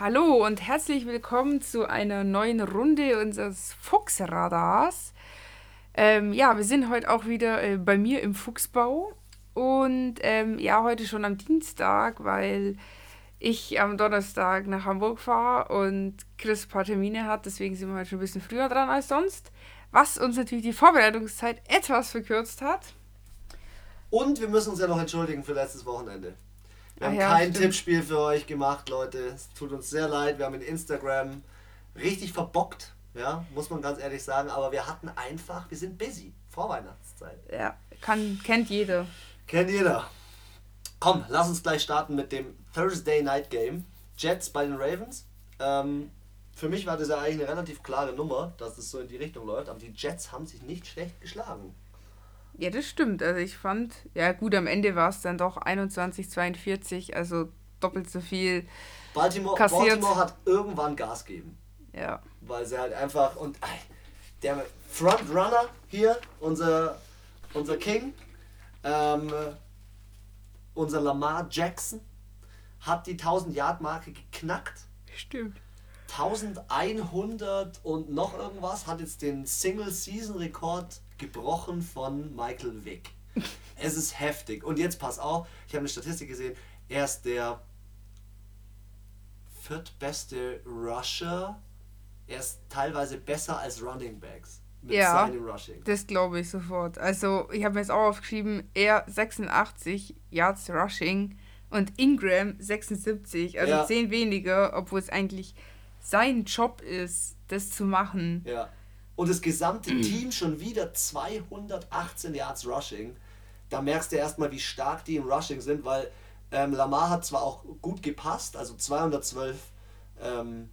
Hallo und herzlich willkommen zu einer neuen Runde unseres Fuchsradars. Ähm, ja, wir sind heute auch wieder äh, bei mir im Fuchsbau und ähm, ja, heute schon am Dienstag, weil ich am Donnerstag nach Hamburg fahre und Chris ein paar Termine hat, deswegen sind wir heute schon ein bisschen früher dran als sonst, was uns natürlich die Vorbereitungszeit etwas verkürzt hat. Und wir müssen uns ja noch entschuldigen für letztes Wochenende. Wir haben ja, kein stimmt. Tippspiel für euch gemacht, Leute. Es tut uns sehr leid. Wir haben in Instagram richtig verbockt, ja, muss man ganz ehrlich sagen. Aber wir hatten einfach, wir sind busy. Vorweihnachtszeit. Ja, kann, kennt jeder. Kennt jeder. Komm, lass uns gleich starten mit dem Thursday Night Game. Jets bei den Ravens. Ähm, für mich war das ja eigentlich eine relativ klare Nummer, dass es so in die Richtung läuft. Aber die Jets haben sich nicht schlecht geschlagen. Ja, das stimmt. Also ich fand, ja gut, am Ende war es dann doch 21, 42, also doppelt so viel. Baltimore, Kassiert. Baltimore hat irgendwann Gas gegeben. Ja. weil sie halt einfach und der Frontrunner hier, unser, unser King, ähm, unser Lamar Jackson, hat die 1000 Yard Marke geknackt. Stimmt. 1100 und noch irgendwas hat jetzt den Single Season Rekord gebrochen von Michael Vick. es ist heftig. Und jetzt pass auf, ich habe eine Statistik gesehen, er ist der viertbeste Rusher. Er ist teilweise besser als Running Backs mit Ja. seinem Rushing. Das glaube ich sofort. Also, ich habe mir jetzt auch aufgeschrieben, er 86 Yards Rushing und Ingram 76. Also Ja. 10 weniger, obwohl es eigentlich sein Job ist, das zu machen. Ja. Und das gesamte Team schon wieder 218 Yards Rushing. Da merkst du erstmal, wie stark die im Rushing sind, weil ähm, Lamar hat zwar auch gut gepasst, also 212 ähm,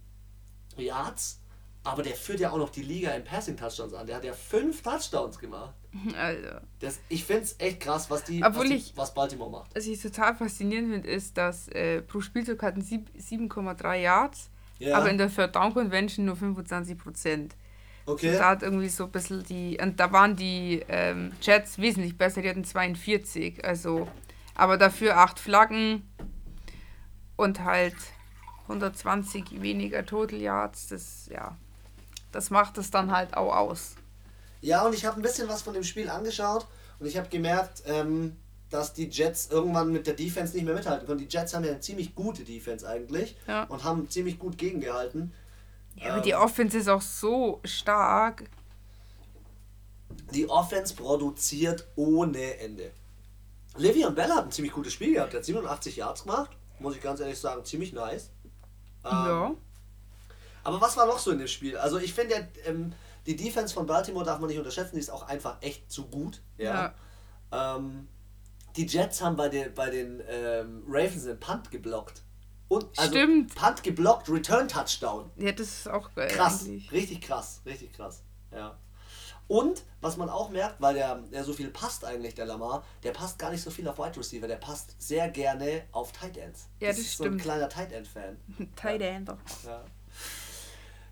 Yards, aber der führt ja auch noch die Liga in Passing Touchdowns an. Der hat ja fünf Touchdowns gemacht. Also, Das, ich finde es echt krass, was, die, was, die, ich- was Baltimore macht. was ich total faszinierend finde, ist, dass äh, pro Spielzug hatten sieb- 7,3 Yards, Ja. aber in der Third Down Convention nur 25 Prozent. Okay. Da hat irgendwie so ein bisschen die. Und da waren die ähm, Jets wesentlich besser, die hatten 42. Also. Aber dafür 8 Flaggen und halt 120 weniger Total Yards. Das, ja. Das macht es dann halt auch aus. Ja, und ich habe ein bisschen was von dem Spiel angeschaut und ich habe gemerkt, ähm, dass die Jets irgendwann mit der Defense nicht mehr mithalten konnten. Die Jets haben ja eine ziemlich gute Defense eigentlich Ja. und haben ziemlich gut gegengehalten. Ja, aber die Offense ist auch so stark. Die Offense produziert ohne Ende. Le'Veon Bell hat ein ziemlich gutes Spiel gehabt. Der hat 87 Yards gemacht. Muss ich ganz ehrlich sagen, ziemlich nice. Ähm, ja. Aber was war noch so in dem Spiel? Also ich finde, ja, ähm, die Defense von Baltimore darf man nicht unterschätzen, die ist auch einfach echt zu gut. Ja. Ähm, die Jets haben bei den, bei den ähm, Ravens den Punt geblockt. Und, also Stimmt. Punt geblockt, Return Touchdown. Ja, das ist auch geil. Krass, Eigentlich. richtig krass, richtig krass. Ja. Und was man auch merkt, weil der, der so viel passt eigentlich, der Lamar, der passt gar nicht so viel auf Wide Receiver, der passt sehr gerne auf Tight Ends. Ja, das ist so ein stimmt. kleiner Tight End Fan. Tight End. Ja.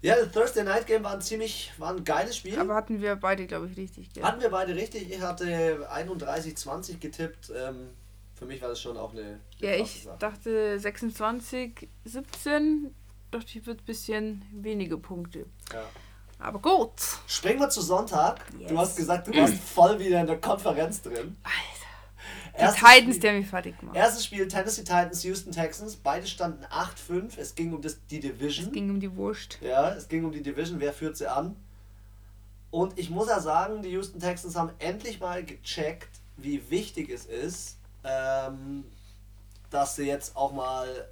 Ja, das Thursday Night Game war ein ziemlich, war ein geiles Spiel. Aber hatten wir beide, glaube ich, richtig. Gell? Hatten wir beide richtig. Ich hatte 31-20 getippt. Ähm, für mich war das schon auch eine. eine Ja, ich Sache. dachte 26, 17. Dachte ich, wird ein bisschen wenige Punkte. Ja. Aber gut. Springen wir zu Sonntag. Yes. Du hast gesagt, du warst voll wieder in der Konferenz drin. Alter. Die Erstes Titans, Spiel, haben mich fertig gemacht. erstes Spiel Tennessee Titans, Houston Texans. Beide standen 8-5. Es ging um das, die Division. Es ging um die Wurst. Ja, es ging um die Division, wer führt sie an. Und ich muss ja sagen, die Houston Texans haben endlich mal gecheckt, wie wichtig es ist, ähm, dass sie jetzt auch mal,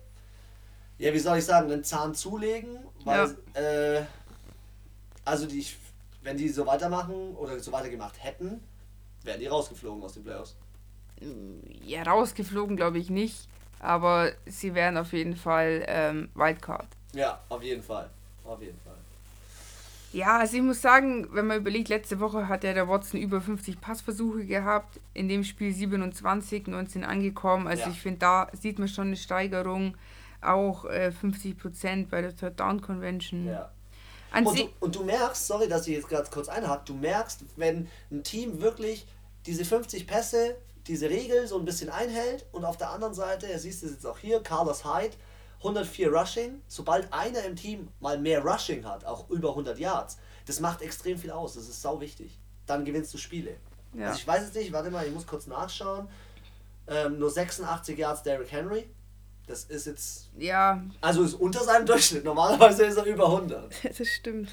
ja, wie soll ich sagen, einen Zahn zulegen, weil, äh, also die, wenn die so weitermachen oder so weitergemacht hätten, wären die rausgeflogen aus den Playoffs. Ja, rausgeflogen glaube ich nicht. Aber sie wären auf jeden Fall ähm, Wildcard. Ja, auf jeden Fall. Auf jeden Fall. Ja, also ich muss sagen, wenn man überlegt, letzte Woche hat ja der Watson über 50 Passversuche gehabt. In dem Spiel 27, 19 angekommen. Also Ja. ich finde, da sieht man schon eine Steigerung. Auch äh, 50% bei der Third Down Convention. Ja. Und du, und du merkst, sorry, dass ich jetzt gerade kurz einhake, du merkst, wenn ein Team wirklich diese 50 Pässe, diese Regel so ein bisschen einhält und auf der anderen Seite, er siehst es jetzt auch hier, Carlos Hyde, 104 Rushing. Sobald einer im Team mal mehr Rushing hat, auch über 100 Yards, das macht extrem viel aus. Das ist sau wichtig. Dann gewinnst du Spiele. Ja. Also ich weiß es nicht, warte mal, ich muss kurz nachschauen. Ähm, nur 86 Yards Derrick Henry. Das ist jetzt. Ja. Also ist unter seinem Durchschnitt. Normalerweise ist er über 100. Das stimmt.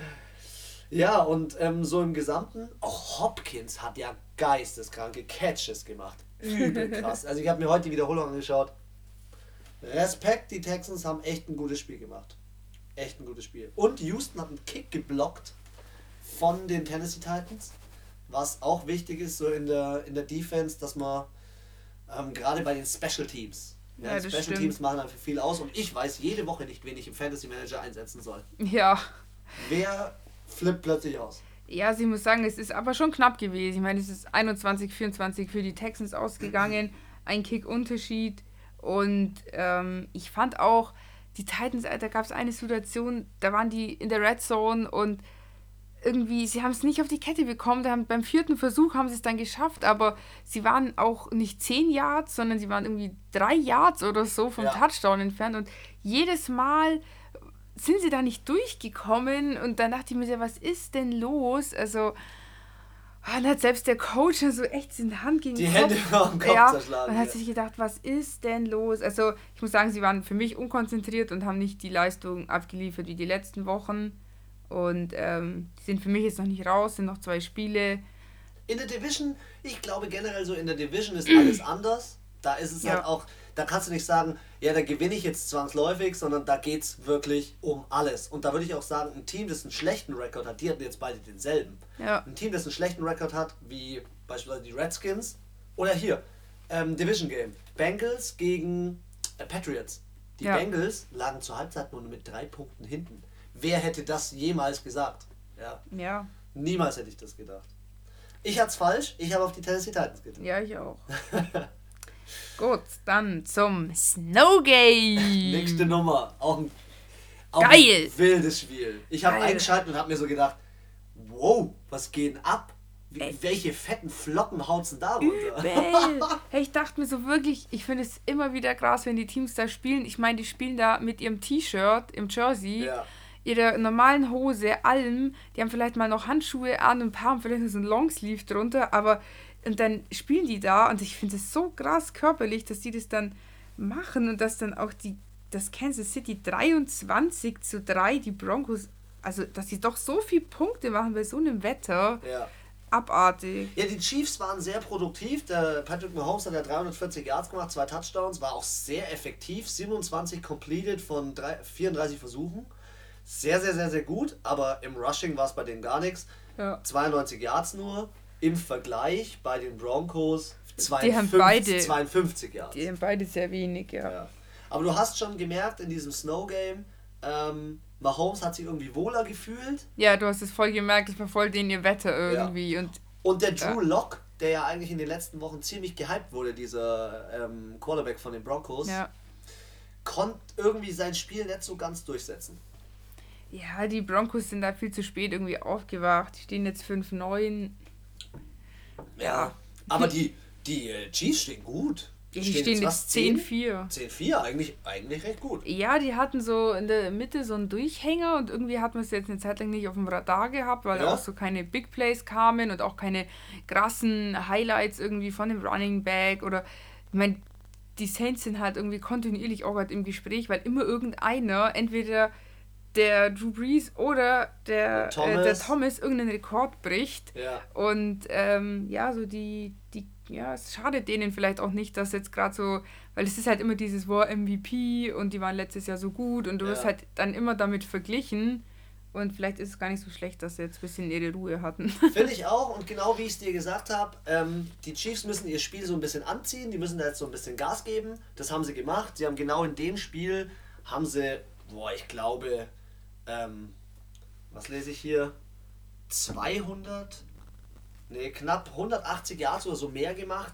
ja, und ähm, so im Gesamten, auch Hopkins hat ja geisteskranke Catches gemacht. Übel krass. Also ich habe mir heute die Wiederholung angeschaut. Respekt, die Texans haben echt ein gutes Spiel gemacht. Echt ein gutes Spiel. Und Houston hat einen Kick geblockt von den Tennessee Titans. Was auch wichtig ist, so in der, in der Defense, dass man ähm, gerade bei den Special Teams. Ja, ja Special stimmt. Teams machen dafür viel aus und ich weiß jede Woche nicht, wen ich im Fantasy Manager einsetzen soll. Ja. Wer flippt plötzlich aus? Ja, also ich muss sagen, es ist aber schon knapp gewesen. Ich meine, es ist 21, 24 für die Texans ausgegangen. Ein Kick-Unterschied. Und ähm, ich fand auch, die Titans, da gab es eine Situation, da waren die in der Red Zone und irgendwie, sie haben es nicht auf die Kette bekommen. Haben, beim vierten Versuch haben sie es dann geschafft, aber sie waren auch nicht zehn Yards, sondern sie waren irgendwie drei Yards oder so vom ja. Touchdown entfernt. Und jedes Mal sind sie da nicht durchgekommen. Und dann dachte ich mir, was ist denn los? Also, ah, dann hat selbst der Coach so echt in die Hand gegen die Hände den Kopf ja, zerschlagen. Man hat sich gedacht, was ist denn los? Also, ich muss sagen, sie waren für mich unkonzentriert und haben nicht die Leistung abgeliefert wie die letzten Wochen. Und ähm, sind für mich jetzt noch nicht raus, sind noch zwei Spiele. In der Division, ich glaube generell so, in der Division ist alles anders. Da ist es ja. halt auch, da kannst du nicht sagen, ja, da gewinne ich jetzt zwangsläufig, sondern da geht es wirklich um alles. Und da würde ich auch sagen, ein Team, das einen schlechten Rekord hat, die hatten jetzt beide denselben. Ja. Ein Team, das einen schlechten Rekord hat, wie beispielsweise die Redskins, oder hier, ähm, Division Game, Bengals gegen äh, Patriots. Die ja. Bengals lagen zur Halbzeit nur mit drei Punkten hinten. Wer hätte das jemals gesagt? Ja. ja. Niemals hätte ich das gedacht. Ich hatte es falsch, ich habe auf die Tennessee Titans gedacht. Ja, ich auch. Gut, dann zum Snow Game. Nächste Nummer. Auch ein, auch Geil. ein wildes Spiel. Ich habe eingeschaltet und habe mir so gedacht, wow, was geht ab? Wie, welche fetten Flocken haut's denn da runter? hey, ich dachte mir so wirklich, ich finde es immer wieder krass, wenn die Teams da spielen. Ich meine, die spielen da mit ihrem T-Shirt im Jersey. Ja ihrer normalen Hose, allem, die haben vielleicht mal noch Handschuhe an und ein paar haben vielleicht noch so ein Longsleeve drunter, aber und dann spielen die da und ich finde es so krass körperlich, dass die das dann machen und dass dann auch die, das Kansas City 23 zu 3, die Broncos, also dass sie doch so viele Punkte machen bei so einem Wetter. Ja. Abartig. Ja, die Chiefs waren sehr produktiv. Der Patrick Mahomes hat ja 340 Yards gemacht, zwei Touchdowns, war auch sehr effektiv. 27 completed von 3, 34 Versuchen sehr, sehr, sehr, sehr gut, aber im Rushing war es bei denen gar nichts. Ja. 92 Yards nur. Im Vergleich bei den Broncos 52, die haben beide, 52 Yards. Die haben beide sehr wenig, ja. ja. Aber du hast schon gemerkt in diesem Snow Game, ähm, Mahomes hat sich irgendwie wohler gefühlt. Ja, du hast es voll gemerkt, es war voll den ihr Wetter irgendwie. Ja. Und, und der Drew ja. Lock, der ja eigentlich in den letzten Wochen ziemlich gehypt wurde, dieser ähm, Quarterback von den Broncos, ja. konnte irgendwie sein Spiel nicht so ganz durchsetzen. Ja, die Broncos sind da viel zu spät irgendwie aufgewacht. Die stehen jetzt 5-9. Ja, aber die, die äh, Chiefs stehen gut. Die stehen, stehen jetzt 10-4. 10-4, eigentlich, eigentlich recht gut. Ja, die hatten so in der Mitte so einen Durchhänger und irgendwie hat man es jetzt eine Zeit lang nicht auf dem Radar gehabt, weil ja. auch so keine Big Plays kamen und auch keine krassen Highlights irgendwie von dem Running Back oder ich meine, die Saints sind halt irgendwie kontinuierlich auch halt im Gespräch, weil immer irgendeiner entweder der Drew Brees oder der Thomas, äh, der Thomas irgendeinen Rekord bricht. Ja. Und ähm, ja, so die, die, ja, es schadet denen vielleicht auch nicht, dass jetzt gerade so, weil es ist halt immer dieses War MVP und die waren letztes Jahr so gut und du ja. wirst halt dann immer damit verglichen. Und vielleicht ist es gar nicht so schlecht, dass sie jetzt ein bisschen ihre Ruhe hatten. Finde ich auch. Und genau wie ich es dir gesagt habe, ähm, die Chiefs müssen ihr Spiel so ein bisschen anziehen. Die müssen da jetzt so ein bisschen Gas geben. Das haben sie gemacht. Sie haben genau in dem Spiel, haben sie, boah, ich glaube, ähm, was lese ich hier? 200, nee, knapp 180 Yards oder so mehr gemacht.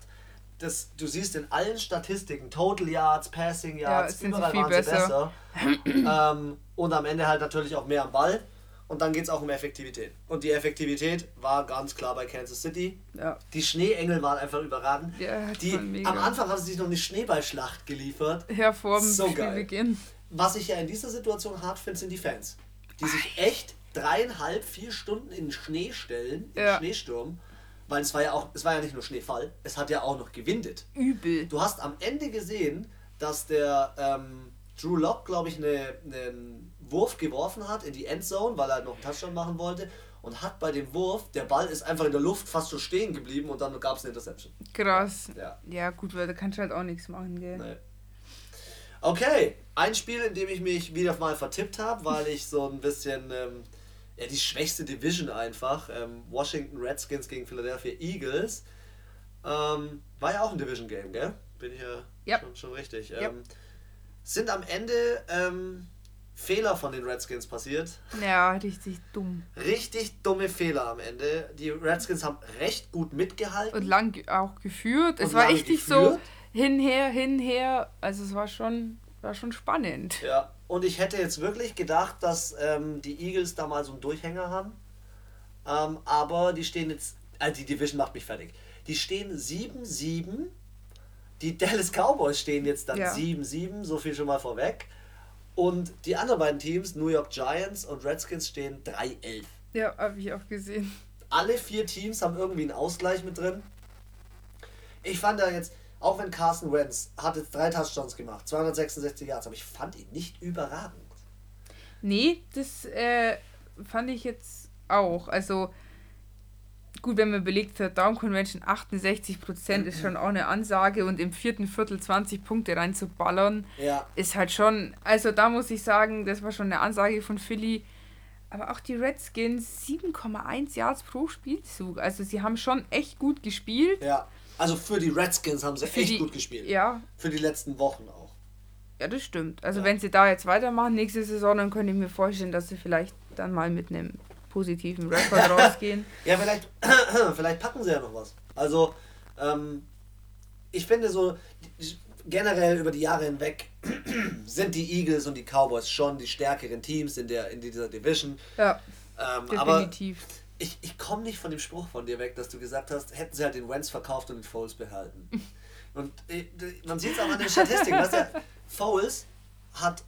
Das, du siehst in allen Statistiken, Total Yards, Passing Yards, ja, überall waren besser. sie besser. ähm, und am Ende halt natürlich auch mehr am Ball. und dann geht es auch um Effektivität. Und die Effektivität war ganz klar bei Kansas City. Ja. Die Schneeengel waren einfach überragend. Ja, die, am Anfang haben sie sich noch eine Schneeballschlacht geliefert. Ja, vor dem So geil. Spielbeginn. Was ich ja in dieser Situation hart finde, sind die Fans. Die sich echt dreieinhalb, vier Stunden in den Schnee stellen, im Ja. Schneesturm. Weil es war ja auch, es war ja nicht nur Schneefall, es hat ja auch noch gewindet. Übel. Du hast am Ende gesehen, dass der ähm, Drew Lock, glaube ich, eine- einen Wurf geworfen hat in die Endzone, weil er noch einen Touchdown machen wollte. Und hat bei dem Wurf, der Ball ist einfach in der Luft fast so stehen geblieben und dann gab es eine Interception. Krass. Ja. Ja, gut, weil da kannst du halt auch nichts machen, gell? Nee. Okay, ein Spiel, in dem ich mich wieder mal vertippt habe, weil ich so ein bisschen ähm, ja, die schwächste Division einfach, ähm, Washington Redskins gegen Philadelphia Eagles, ähm, war ja auch ein Division Game, gell? Bin ich ja Ja. schon, schon richtig. Ja. Ähm, sind am Ende ähm, Fehler von den Redskins passiert. Ja, richtig dumm. Richtig dumme Fehler am Ende. Die Redskins haben recht gut mitgehalten. Und lang auch geführt. Es Und war lange echt nicht so geführt. Hinher, hinher. Also es war schon, war schon spannend. Ja, und ich hätte jetzt wirklich gedacht, dass ähm, die Eagles da mal so einen Durchhänger haben. Ähm, aber die stehen jetzt, äh, die Division macht mich fertig. Die stehen 7-7. Die Dallas Cowboys stehen jetzt dann Ja. 7-7, so viel schon mal vorweg. Und die anderen beiden Teams, New York Giants und Redskins, stehen 3-11. Ja, habe ich auch gesehen. Alle vier Teams haben irgendwie einen Ausgleich mit drin. Ich fand da jetzt, auch wenn Carson Wentz hat jetzt drei Touchdowns gemacht, 266 Yards, aber ich fand ihn nicht überragend. Nee, das äh, fand ich jetzt auch. Also gut, wenn man überlegt, Third Down Convention 68% ist schon auch eine Ansage und im vierten Viertel 20 Punkte reinzuballern, Ja, ist halt schon, also da muss ich sagen, das war schon eine Ansage von Philly. Aber auch die Redskins 7,1 Yards pro Spielzug. Also sie haben schon echt gut gespielt. Ja, also für die Redskins haben sie Für echt die- gut gespielt. Ja, Für die letzten Wochen auch. ja, das stimmt. Also Ja. wenn sie da jetzt weitermachen nächste Saison, dann könnte ich mir vorstellen, dass sie vielleicht dann mal mit einem positiven Rekord rausgehen. Ja, vielleicht, vielleicht packen sie ja noch was. Also, ähm, ich finde so, generell über die Jahre hinweg sind die Eagles und die Cowboys schon die stärkeren Teams in, der, in dieser Division. Ja, Ähm, aber definitiv. Ich, ich komme nicht von dem Spruch von dir weg, dass du gesagt hast, hätten sie halt den Wentz verkauft und den Foles behalten. Und äh, man sieht es auch an den Statistiken. Weißt du, Foles hat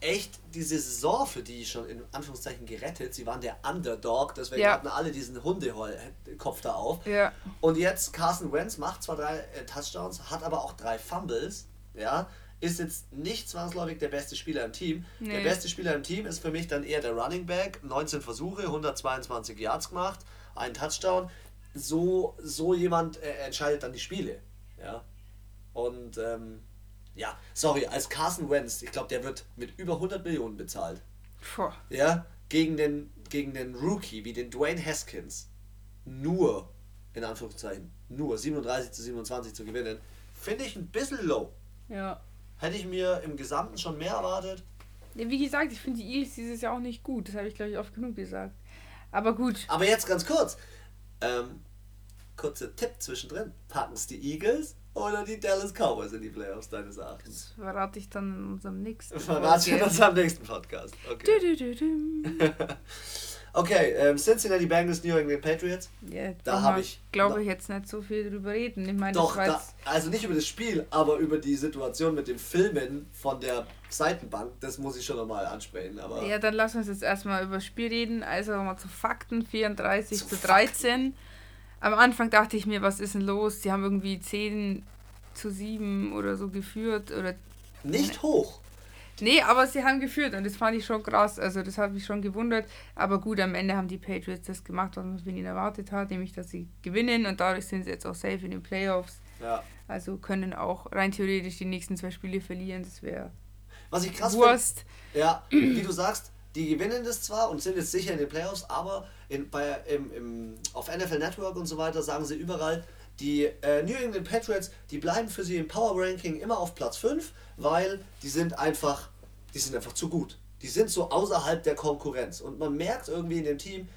echt diese Saison für die schon in Anführungszeichen gerettet. Sie waren der Underdog, deswegen Ja. hatten alle diesen Hundekopf da auf. Ja, Und jetzt Carson Wentz macht zwar drei äh, Touchdowns, hat aber auch drei Fumbles, ja, ist jetzt nicht zwangsläufig der beste Spieler im Team. Der Nee. beste Spieler im Team ist für mich dann eher der Running Back, 19 Versuche, 122 Yards gemacht, ein Touchdown. So, so jemand äh, entscheidet dann die Spiele, ja. Und ähm, ja, sorry, als Carson Wentz, ich glaube, der wird mit über 100 Millionen bezahlt Puh. ja, gegen den, gegen den Rookie wie den Dwayne Haskins nur, in Anführungszeichen, nur 37 zu 27 zu gewinnen, finde ich ein bisschen low. Ja. Hätte ich mir im Gesamten schon mehr erwartet. Wie gesagt, ich finde die Eagles dieses Jahr auch nicht gut. Das habe ich, glaube ich, oft genug gesagt. Aber gut. Aber jetzt ganz kurz. Ähm, kurzer Tipp zwischendrin. Packen es die Eagles oder die Dallas Cowboys in die Playoffs deines Erachtens? Das verrate ich dann in unserem nächsten Verrat ich Folge. uns am nächsten Podcast. Okay, du, du, du. okay ähm, Cincinnati Bengals, New England Patriots. Ja, Da brauchen hab wir, ich- glaube ich, jetzt nicht so viel drüber reden. Ich meine, Doch, da, also nicht über das Spiel, aber über die Situation mit dem Filmen von der Seitenbank, das muss ich schon nochmal ansprechen. Aber Ja, dann lass uns jetzt erstmal über das Spiel reden. Also mal zu Fakten, 34 Zu zu 13. Am Anfang dachte ich mir, was ist denn los? Sie haben irgendwie 10 zu 7 oder so geführt. Oder nicht hoch. Nee, aber sie haben geführt und das fand ich schon krass. Also das hat mich schon gewundert. Aber gut, am Ende haben die Patriots das gemacht, was man von ihnen erwartet hat, nämlich dass sie gewinnen und dadurch sind sie jetzt auch safe in den Playoffs. Ja. Also können auch rein theoretisch die nächsten zwei Spiele verlieren. Das wäre Was ich krass finde, Wurst. ja, wie du sagst, die gewinnen das zwar und sind jetzt sicher in den Playoffs, aber in, bei, im, im, auf NFL Network und so weiter sagen sie überall, die äh, New England Patriots, die bleiben für sie im Power Ranking immer auf Platz 5, weil die sind einfach, die sind einfach zu gut. Die sind so außerhalb der Konkurrenz. Und man merkt irgendwie in dem Team,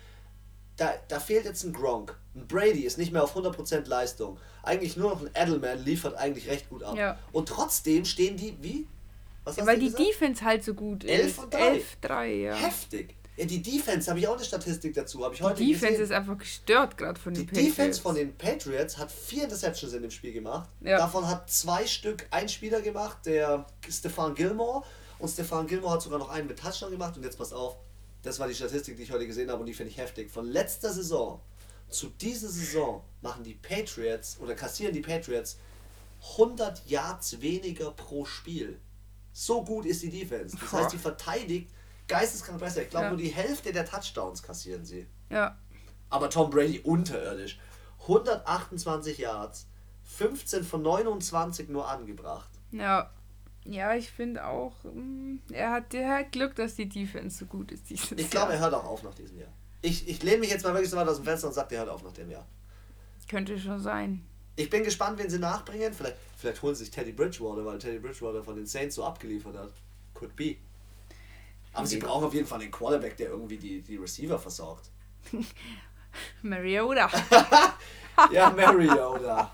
da, da fehlt jetzt ein Gronk. Ein Brady ist nicht mehr auf 100% Leistung. Eigentlich nur noch ein Edelman liefert eigentlich recht gut ab. Ja. Und trotzdem stehen die wie? Was hast Weil die gesagt? Defense halt so gut ist. 11 und drei. 11-3, ja. Heftig. Ja, die Defense, habe ich auch eine Statistik dazu. Ich heute Die Defense gesehen. ist einfach gestört gerade von den Die Patriots. Defense von den Patriots hat vier Interceptions in dem Spiel gemacht. Ja. Davon hat zwei Stück ein Spieler gemacht, der Stefan Gilmore. Und Stefan Gilmore hat sogar noch einen mit Touchdown gemacht. Und jetzt pass auf, das war die Statistik, die ich heute gesehen habe und die finde ich heftig. Von letzter Saison zu dieser Saison machen die Patriots oder kassieren die Patriots 100 Yards weniger pro Spiel. So gut ist die Defense. Das heißt, die verteidigt geisteskrank besser. Ich glaube, Ja. nur die Hälfte der Touchdowns kassieren sie. Ja, Aber Tom Brady unterirdisch. 128 Yards, 15 von 29 nur angebracht. ja. Ja, ich finde auch, mm, er hat, der hat Glück, dass die Defense so gut ist dieses Ich glaube, er hört auch auf nach diesem Jahr. Ich, ich lehne mich jetzt mal wirklich so weit aus dem Fenster und sage, der hört auf nach dem Jahr. Könnte schon sein. Ich bin gespannt, wen sie nachbringen. Vielleicht, vielleicht holen sie sich Teddy Bridgewater, weil Teddy Bridgewater von den Saints so abgeliefert hat. Could be. Aber sie brauchen auf jeden Fall einen Quarterback, der irgendwie die, die Receiver versorgt. Mariota. Ja, Mariota.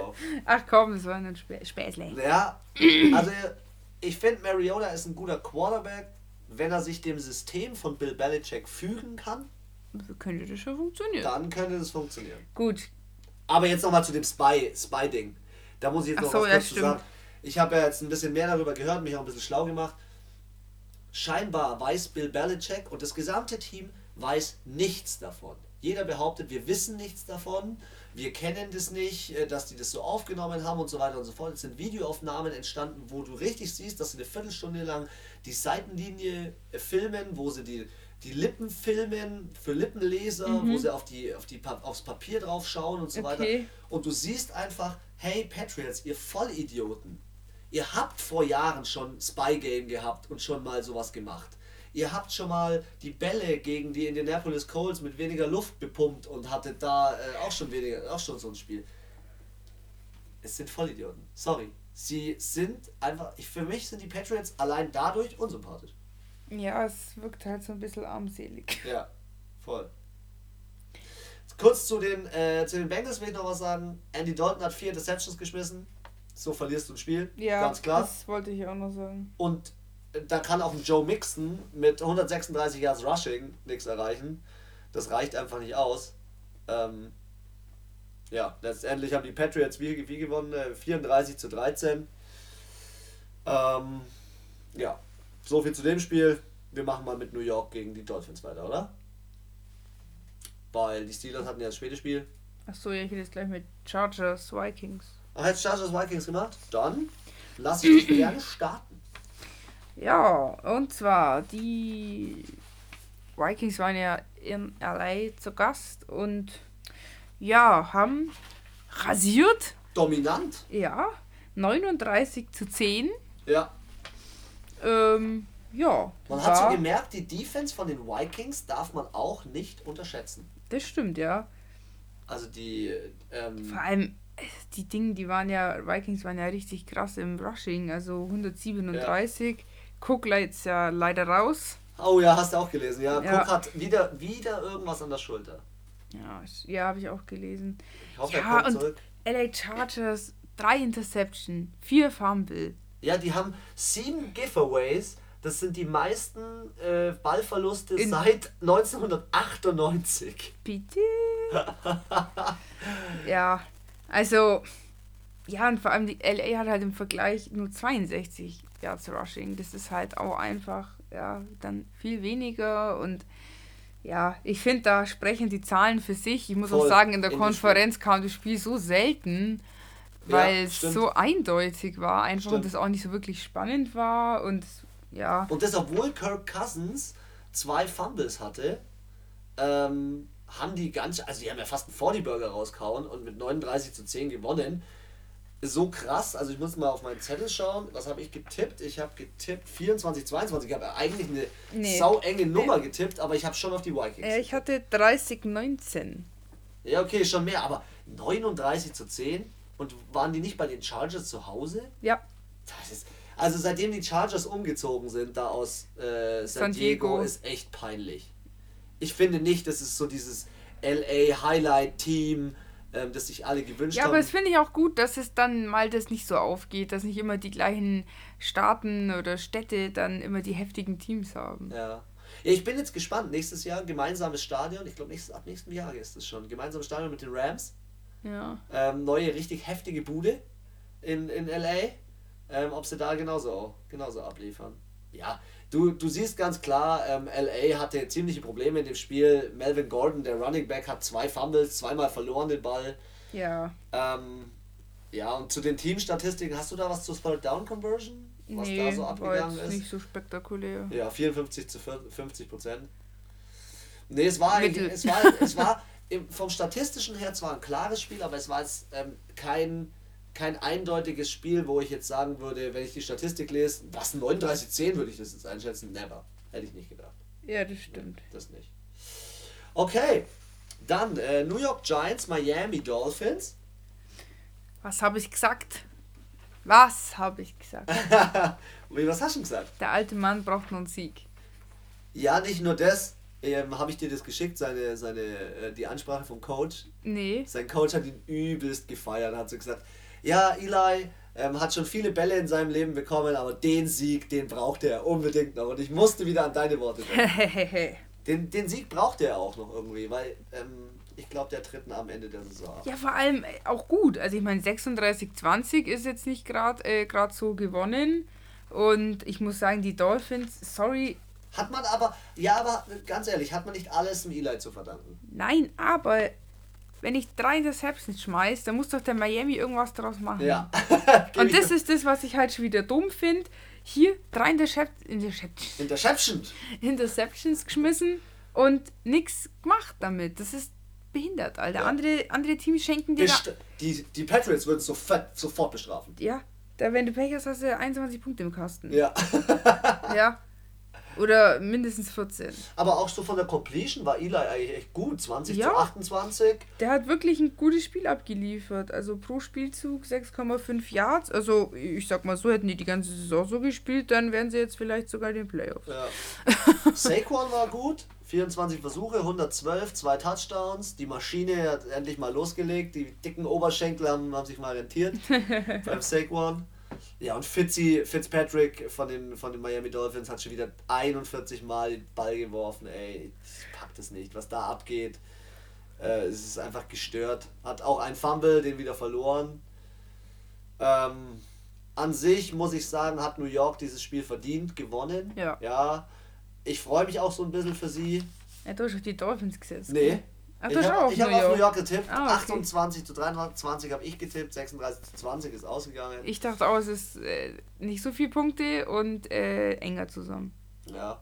Auf. Ach komm, das war ein Spä Späßle. Ja, also ich finde, Mariota ist ein guter Quarterback, wenn er sich dem System von Bill Belichick fügen kann, Könnte das schon funktionieren. dann könnte das funktionieren. Gut. Aber jetzt nochmal zu dem Spy- Spy-Ding. da muss ich jetzt Ach noch so, was ja, kurz zu stimmt. sagen. Ich habe ja jetzt ein bisschen mehr darüber gehört, mich auch ein bisschen schlau gemacht. Scheinbar weiß Bill Belichick und das gesamte Team weiß nichts davon. Jeder behauptet, wir wissen nichts davon, wir kennen das nicht, äh, dass die das so aufgenommen haben und so weiter und so fort. Es sind Videoaufnahmen entstanden, wo du richtig siehst, dass sie eine Viertelstunde lang die Seitenlinie äh, filmen, wo sie die, die Lippen filmen für Lippenleser, wo sie auf die, auf die, aufs Papier drauf schauen und so weiter. Okay. Und du siehst einfach, hey Patriots, ihr Vollidioten, ihr habt vor Jahren schon Spy Game gehabt und schon mal sowas gemacht. Ihr habt schon mal die Bälle gegen die Indianapolis Colts mit weniger Luft bepumpt und hattet da äh, auch schon weniger, auch schon so ein Spiel. Es sind Vollidioten. Sorry. Sie sind einfach, ich, für mich sind die Patriots allein dadurch unsympathisch. Ja, es wirkt halt so ein bisschen armselig. Ja, voll. Kurz zu den, äh, zu den Bengals will ich noch was sagen. Andy Dalton hat vier Interceptions geschmissen. So verlierst du ein Spiel. Ja, Ganz klar. das wollte ich auch noch sagen. Und äh, da kann auch ein Joe Mixon mit 136 Yards Rushing nichts erreichen. Das reicht einfach nicht aus. Ähm, ja, letztendlich haben die Patriots wie, wie gewonnen? Äh, 34 zu 13. Ähm, ja, so viel zu dem Spiel. Wir machen mal mit New York gegen die Dolphins weiter, oder? Weil die Steelers hatten ja das späte Spiel. Achso, ja, ich hätte jetzt gleich mit Chargers, Vikings. Ach, jetzt Chargers Vikings gemacht? Dann lass ich dich gerne starten. Ja, und zwar die Vikings waren ja in LA zu Gast und ja, haben rasiert, Dominant. ja, 39 zu 10. Ja. Ähm, ja, Man hat so gemerkt, die Defense von den Vikings darf man auch nicht unterschätzen. das stimmt, ja. Also die, ähm, Vor allem, äh, die Dinge, die waren ja, Vikings waren ja richtig krass im Rushing, also 137. Cook jetzt ja leider raus. oh ja, hast du auch gelesen, ja. Ja. Cook hat wieder, wieder irgendwas an der Schulter. Ja, ja habe ich auch gelesen. Ich hoffe, Ja, er kommt und- zurück. LA Chargers, drei Interception, vier Fumble. Ja, die haben sieben Giveaways. Das sind die meisten äh, Ballverluste In- seit 1998. Bitte? ja, also, ja, und vor allem die LA hat halt im Vergleich nur 62 Yards Rushing. Das ist halt auch einfach, ja, dann viel weniger und ja, ich finde, da sprechen die Zahlen für sich. Ich muss auch Voll. sagen, in der In Konferenz kam das Spiel so selten, Ja, weil es stimmt. so eindeutig war, einfach und Stimmt. das auch nicht so wirklich spannend war und ja. Und das, obwohl Kirk Cousins zwei Fumbles hatte, ähm, haben die ganz, also die haben ja fast einen 40 Burger rausgehauen und mit 39 zu 10 gewonnen. So krass, also ich muss mal auf meinen Zettel schauen. Was habe ich getippt? Ich habe getippt 24, 22. Ich habe eigentlich eine Nee. sau enge Nummer getippt, aber ich habe schon auf die Vikings. Äh, ich hatte 30-19. ja, okay, schon mehr, aber 39 zu 10 und waren die nicht bei den Chargers zu Hause? Ja, Das ist, also seitdem die Chargers umgezogen sind, da aus äh, San, San Diego, Diego. ist echt peinlich. Ich finde nicht, das ist so dieses LA Highlight Team, ähm, das sich alle gewünscht Ja, haben. aber es finde ich auch gut, dass es dann mal das nicht so aufgeht, dass nicht immer die gleichen Staaten oder Städte dann immer die heftigen Teams haben. ja. Ja, ich bin jetzt gespannt. Nächstes Jahr gemeinsames Stadion. Ich glaube, nächstes, ab nächstem Jahr ist es schon. Gemeinsames Stadion mit den Rams. Ja. Ähm, neue, richtig heftige Bude in, in LA. Ähm, ob sie da genauso, genauso abliefern. Ja, du, du siehst ganz klar, ähm, LA hatte ziemliche Probleme in dem Spiel. Melvin Gordon, der Running Back, hat zwei Fumbles, zweimal verloren den Ball. Ja. Ähm, ja, und zu den Teamstatistiken, hast du da was zur Third Down Conversion? Was nee, da so war abgegangen jetzt ist? nicht so spektakulär. Ja, 54 zu 50 Prozent. Nee, es war, es war, es war im, vom statistischen her zwar ein klares Spiel, aber es war jetzt ähm, kein, kein eindeutiges Spiel, wo ich jetzt sagen würde, wenn ich die Statistik lese, was 39-10 würde ich das jetzt einschätzen? Never. Hätte ich nicht gedacht. Ja, das stimmt. Das nicht. Okay, dann äh, New York Giants, Miami Dolphins. Was habe ich gesagt? Was habe ich gesagt? Wie, was hast du gesagt? Der alte Mann braucht noch einen Sieg. Ja, nicht nur das. Ähm, Habe ich dir das geschickt, seine, seine, äh, die Ansprache vom Coach? Nee. Sein Coach hat ihn übelst gefeiert, hat so gesagt, ja, Eli ähm, hat schon viele Bälle in seinem Leben bekommen, aber den Sieg, den braucht er unbedingt noch. Und ich musste wieder an deine Worte denken. Den, den Sieg braucht er auch noch irgendwie, weil ähm, ich glaube, der tritt am Ende der Saison ja, vor allem äh, auch gut. Also ich meine, 36-20 ist jetzt nicht gerade äh, grad so gewonnen. Und ich muss sagen, die Dolphins, sorry, Hat man aber, ja, aber ganz ehrlich, hat man nicht alles dem Eli zu verdanken. nein, aber wenn ich drei Interceptions schmeiß, dann muss doch der Miami irgendwas daraus machen. Ja. Und das ist das, was ich halt schon wieder dumm finde. Hier drei Intercep Intercep Interception. Interceptions geschmissen und nichts gemacht damit. Das ist behindert, Alter. Ja. Andere, andere Teams schenken dir Best die, die Patriots würden es sofort, sofort bestrafen. Ja, da, wenn du Pech hast, hast du 21 Punkte im Kasten. Ja. Ja. Oder mindestens 14. Aber auch so von der Completion war Eli eigentlich echt gut. 20 Ja. zu 28. Der hat wirklich ein gutes Spiel abgeliefert. Also pro Spielzug 6,5 Yards. Also ich sag mal so, hätten die die ganze Saison so gespielt, dann wären sie jetzt vielleicht sogar in den Playoffs. Ja. Saquon war gut. 24 Versuche, 112, zwei Touchdowns. Die Maschine hat endlich mal losgelegt. Die dicken Oberschenkel haben, haben sich mal rentiert beim Saquon. Ja, und Fitzy, Fitzpatrick von den, von den Miami Dolphins hat schon wieder 41 Mal den Ball geworfen. Ey, ich pack das nicht, was da abgeht. Äh, es ist einfach gestört. Hat auch ein Fumble, den wieder verloren. Ähm, an sich muss ich sagen, hat New York dieses Spiel verdient, gewonnen. Ja. Ja. Ich freue mich auch so ein bisschen für sie. Ja, du hast auf die Dolphins gesetzt. Nee. Ach, ich du auch habe auf hab New auf New York. Getippt. Ah, okay. 28 zu 23 habe ich getippt, 36 zu 20 ist ausgegangen. Ich dachte auch, es ist äh, nicht so viel Punkte und äh, enger zusammen. Ja.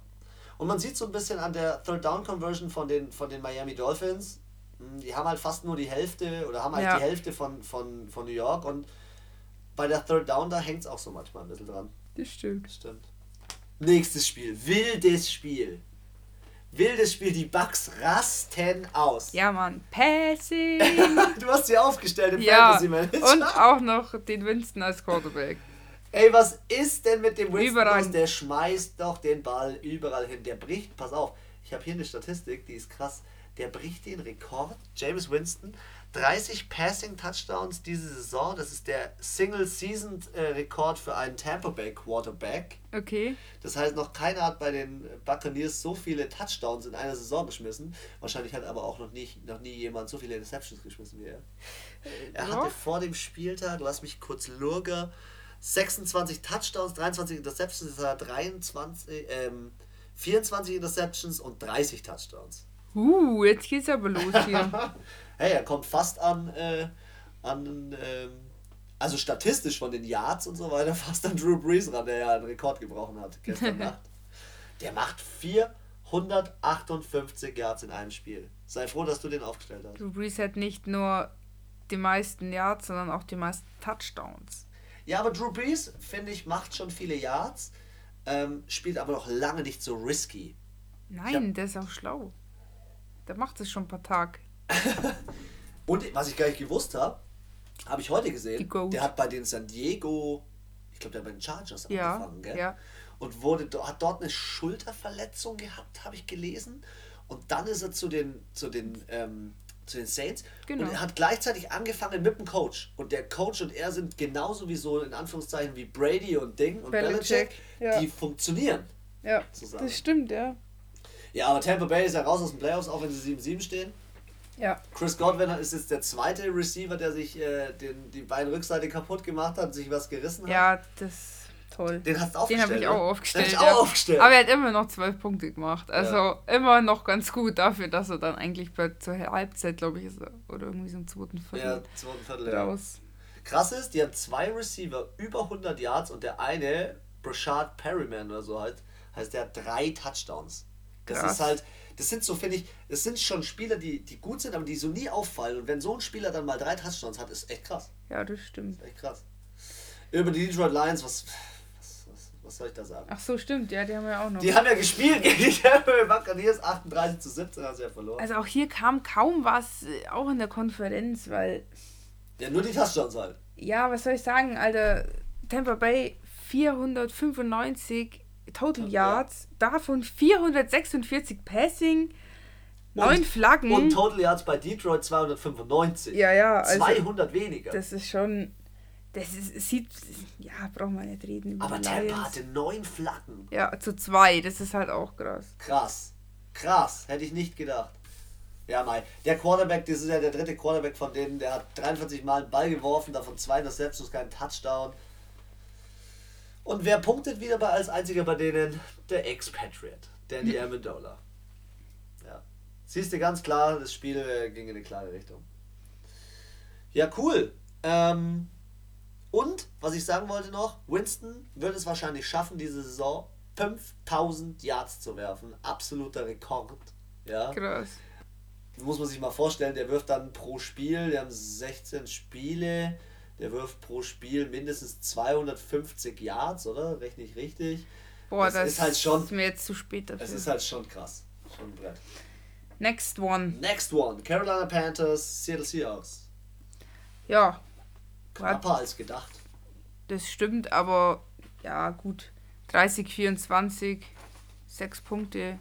Und man sieht so ein bisschen an der Third Down Conversion von den, von den Miami Dolphins. mh, Die haben halt fast nur die Hälfte oder haben halt Ja. die Hälfte von, von, von New York und bei der Third Down, da hängt es auch so manchmal ein bisschen dran. Das stimmt. Stimmt. Nächstes Spiel. Wildes Spiel. Wildes Spiel. Die Bucks rasten aus. Ja, Mann. Passing. Du hast sie aufgestellt im ja. Fantasy Manager. Und auch noch den Winston als Quarterback. Ey, was ist denn mit dem Winston Überall. los? Der schmeißt doch den Ball überall hin. Der bricht, pass auf, ich habe hier eine Statistik, die ist krass. Der bricht den Rekord. James Winston, 30 Passing Touchdowns diese Saison. Das ist der Single-Season-Rekord für einen Tampa Bay Quarterback. Okay. Das heißt, noch keiner hat bei den Buccaneers so viele Touchdowns in einer Saison geschmissen. Wahrscheinlich hat aber auch noch nie, noch nie jemand so viele Interceptions geschmissen wie er. Er hatte vor dem Spieltag, lass mich kurz lurge, 26 Touchdowns, 23 Interceptions, das hat 23, ähm, 24 Interceptions und 30 Touchdowns. Uh, jetzt geht's aber los hier. Hey, er kommt fast an, äh, an ähm, also statistisch von den Yards und so weiter, fast an Drew Brees ran, der ja einen Rekord gebrochen hat gestern Nacht. Der macht 458 Yards in einem Spiel. Sei froh, dass du den aufgestellt hast. Drew Brees hat nicht nur die meisten Yards, sondern auch die meisten Touchdowns. Ja, aber Drew Brees, finde ich, macht schon viele Yards, ähm, spielt aber noch lange nicht so risky. Nein, der ist auch schlau. Der macht es schon ein paar Tage. Und was ich gar nicht gewusst habe, habe ich heute gesehen, der hat bei den San Diego, ich glaube, der hat bei den Chargers Ja, angefangen, gell? ja. Und wurde, hat dort eine Schulterverletzung gehabt, habe ich gelesen. Und dann ist er zu den, zu den, ähm, zu den Saints Genau. und er hat gleichzeitig angefangen mit dem Coach. Und der Coach und er sind genauso wie so in Anführungszeichen wie Brady und Ding und Belichick, Belichick, ja. die funktionieren. Ja, Zusammen. das stimmt, ja. Ja, aber Tampa Bay ist ja raus aus den Playoffs, auch wenn sie 7-7 stehen. Ja. Chris Godwin ist jetzt der zweite Receiver, der sich äh, den, die beiden Rückseite kaputt gemacht hat, sich was gerissen hat. Ja, das toll. Den hast du Den aufgestellt. habe ich ne? auch aufgestellt. Den ja. ich auch aufgestellt. Aber er hat immer noch zwölf Punkte gemacht. Also Ja. immer noch ganz gut dafür, dass er dann eigentlich bei, zur Halbzeit, glaube ich, ist er, oder irgendwie so im zweiten ja, Viertel zweiten Viertel. Ja. raus. Krass ist, die haben zwei Receiver über 100 Yards und der eine, Brashard Perryman oder so halt, heißt der hat drei Touchdowns. Das Krass. ist halt, das sind so, finde ich, das sind schon Spieler, die, die gut sind, aber die so nie auffallen. Und wenn so ein Spieler dann mal drei Touchdowns hat, ist echt krass. Ja, das stimmt. Echt krass. Über die Detroit Lions, was, was, was, was soll ich da sagen? Ach so, stimmt. Ja, die haben wir auch noch. Die haben ja gespielt gegen die Tampa Buccaneers, 38 zu 17 haben sie ja verloren. Also auch hier kam kaum was, äh, auch in der Konferenz, weil, Ja, nur die Touchdowns halt. ja, was soll ich sagen, Alter, Tampa Bay 495 Total Ja. Yards, davon 446 Passing, neun Flaggen. Und Total Yards bei Detroit 295. ja, ja, also 200 weniger. das ist schon, das ist, sieht, ja, braucht man nicht reden aber Tampa Lions. hatte neun Flaggen. Ja, zu zwei, das ist halt auch krass. Krass. Krass. Hätte ich nicht gedacht. Ja, Mai. Der Quarterback, das ist ja der dritte Quarterback von denen, der hat 43 Mal einen Ball geworfen, davon zwei Interceptions, keinen Touchdown. Und wer punktet wieder bei, als einziger bei denen? Der Expatriate, Danny Amendola. Ja. Siehst du ganz klar, das Spiel äh, ging in eine klare Richtung. Ja, cool. Ähm, und, was ich sagen wollte noch, Winston wird es wahrscheinlich schaffen, diese Saison 5000 Yards zu werfen. Absoluter Rekord. Ja. Krass. Muss man sich mal vorstellen, der wirft dann pro Spiel, der haben 16 Spiele, der wirft pro Spiel mindestens 250 Yards, oder? Rechne ich richtig? Boah, Das das, ist halt schon- ist mir jetzt zu spät dafür. Es ist halt schon krass. Schon ein Brett. Next one. Next one. Carolina Panthers, Seattle Seahawks. Ja, Knapper als gedacht. das stimmt, aber ja, gut. 30, 24, 6 Punkte.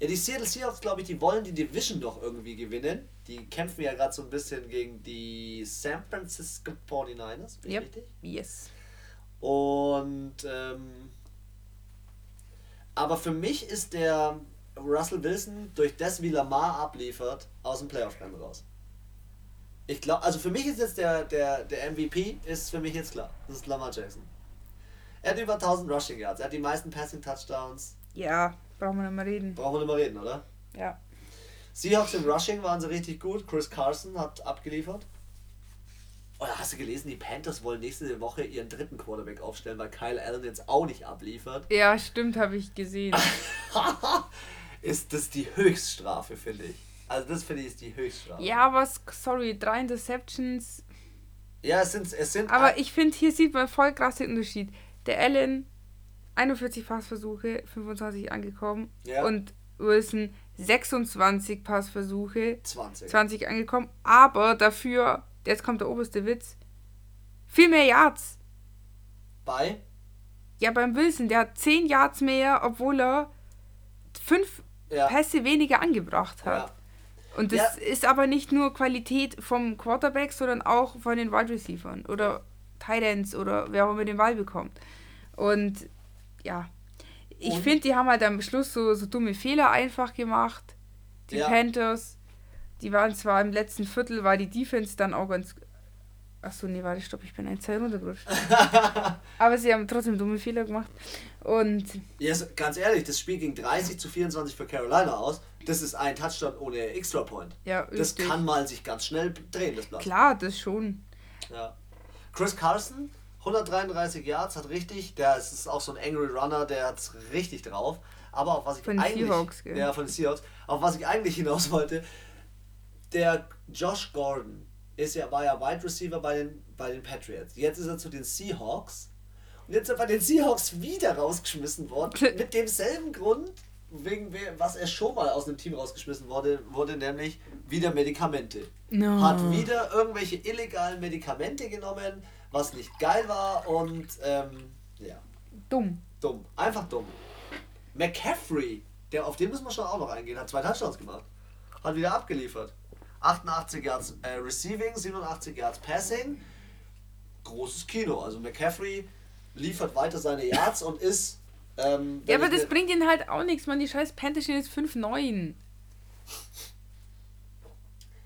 Ja, die Seattle Seahawks, glaube ich, die wollen die Division doch irgendwie gewinnen. Die kämpfen ja gerade so ein bisschen gegen die San Francisco 49ers. Bin ich Yep. richtig? Yes. Und ähm, aber für mich ist der Russell Wilson durch das, wie Lamar abliefert, aus dem Playoff-Rennen raus. Ich glaube, also für mich ist jetzt der, der, der MVP, ist für mich jetzt klar. Das ist Lamar Jackson. Er hat über 1000 Rushing Yards, er hat die meisten Passing Touchdowns. Ja, brauchen wir nicht mehr reden. Brauchen wir nicht mehr reden, oder? Ja. Seahawks im Rushing waren sie richtig gut. Chris Carson hat abgeliefert. Oder hast du gelesen, die Panthers wollen nächste Woche ihren dritten Quarterback aufstellen, weil Kyle Allen jetzt auch nicht abliefert. Ja, stimmt, habe ich gesehen. ist das die Höchststrafe, finde ich. Also das finde ich ist die Höchststrafe. ja, was, sorry, drei Interceptions. Ja, es sind, es sind Aber ich finde, hier sieht man voll krass den Unterschied. Der Allen, 41 Passversuche, 25 angekommen. Ja. Und Wilson, 26 Passversuche, 20. 20 angekommen. Aber dafür, jetzt kommt der oberste Witz, viel mehr Yards. Bei? Ja, beim Wilson, der hat 10 Yards mehr, obwohl er 5 Ja. Pässe weniger angebracht hat. ja. Und das ist aber nicht nur Qualität vom Quarterback, sondern auch von den Wide Receivers oder Tight Ends oder wer auch immer den Ball bekommt. Und ja, ich finde, die haben halt am Schluss so, so dumme Fehler einfach gemacht. Die Ja. Panthers, die waren zwar im letzten Viertel, war die Defense dann auch ganz. Achso, nee, warte, stopp, ich bin ein Zeit runtergerutscht. aber sie haben trotzdem dumme Fehler gemacht. Und Yes, ganz ehrlich, das Spiel ging 30 zu 24 für Carolina aus. Das ist ein Touchdown ohne Extra Point. ja, Das richtig. kann mal sich ganz schnell drehen, das Blatt. Klar, das schon. Ja. Chris Carson, 133 Yards, hat richtig, der ist ist auch so ein Angry Runner, der hat richtig drauf. Aber auf was ich Von eigentlich. Seahawks, gell? Ja, von den Seahawks. Auf was ich eigentlich hinaus wollte, der Josh Gordon ist ja, war ja Wide Receiver bei den, bei den Patriots. Jetzt ist er zu den Seahawks. Und jetzt ist er bei den Seahawks wieder rausgeschmissen worden. mit demselben Grund, wegen was er schon mal aus einem Team rausgeschmissen wurde, wurde nämlich wieder Medikamente. No. Hat wieder irgendwelche illegalen Medikamente genommen, was nicht geil war und ähm, ja, Dumm. dumm. Einfach dumm. McCaffrey, der auf den müssen wir schon auch noch eingehen, hat zwei Touchdowns gemacht. Hat wieder abgeliefert. 88 Yards äh, Receiving, 87 Yards Passing. Großes Kino. Also McCaffrey liefert weiter seine Yards und ist Ähm, Ja, aber das bringt ihnen halt auch nichts, man. Die scheiß Panthers stehen jetzt 5-9.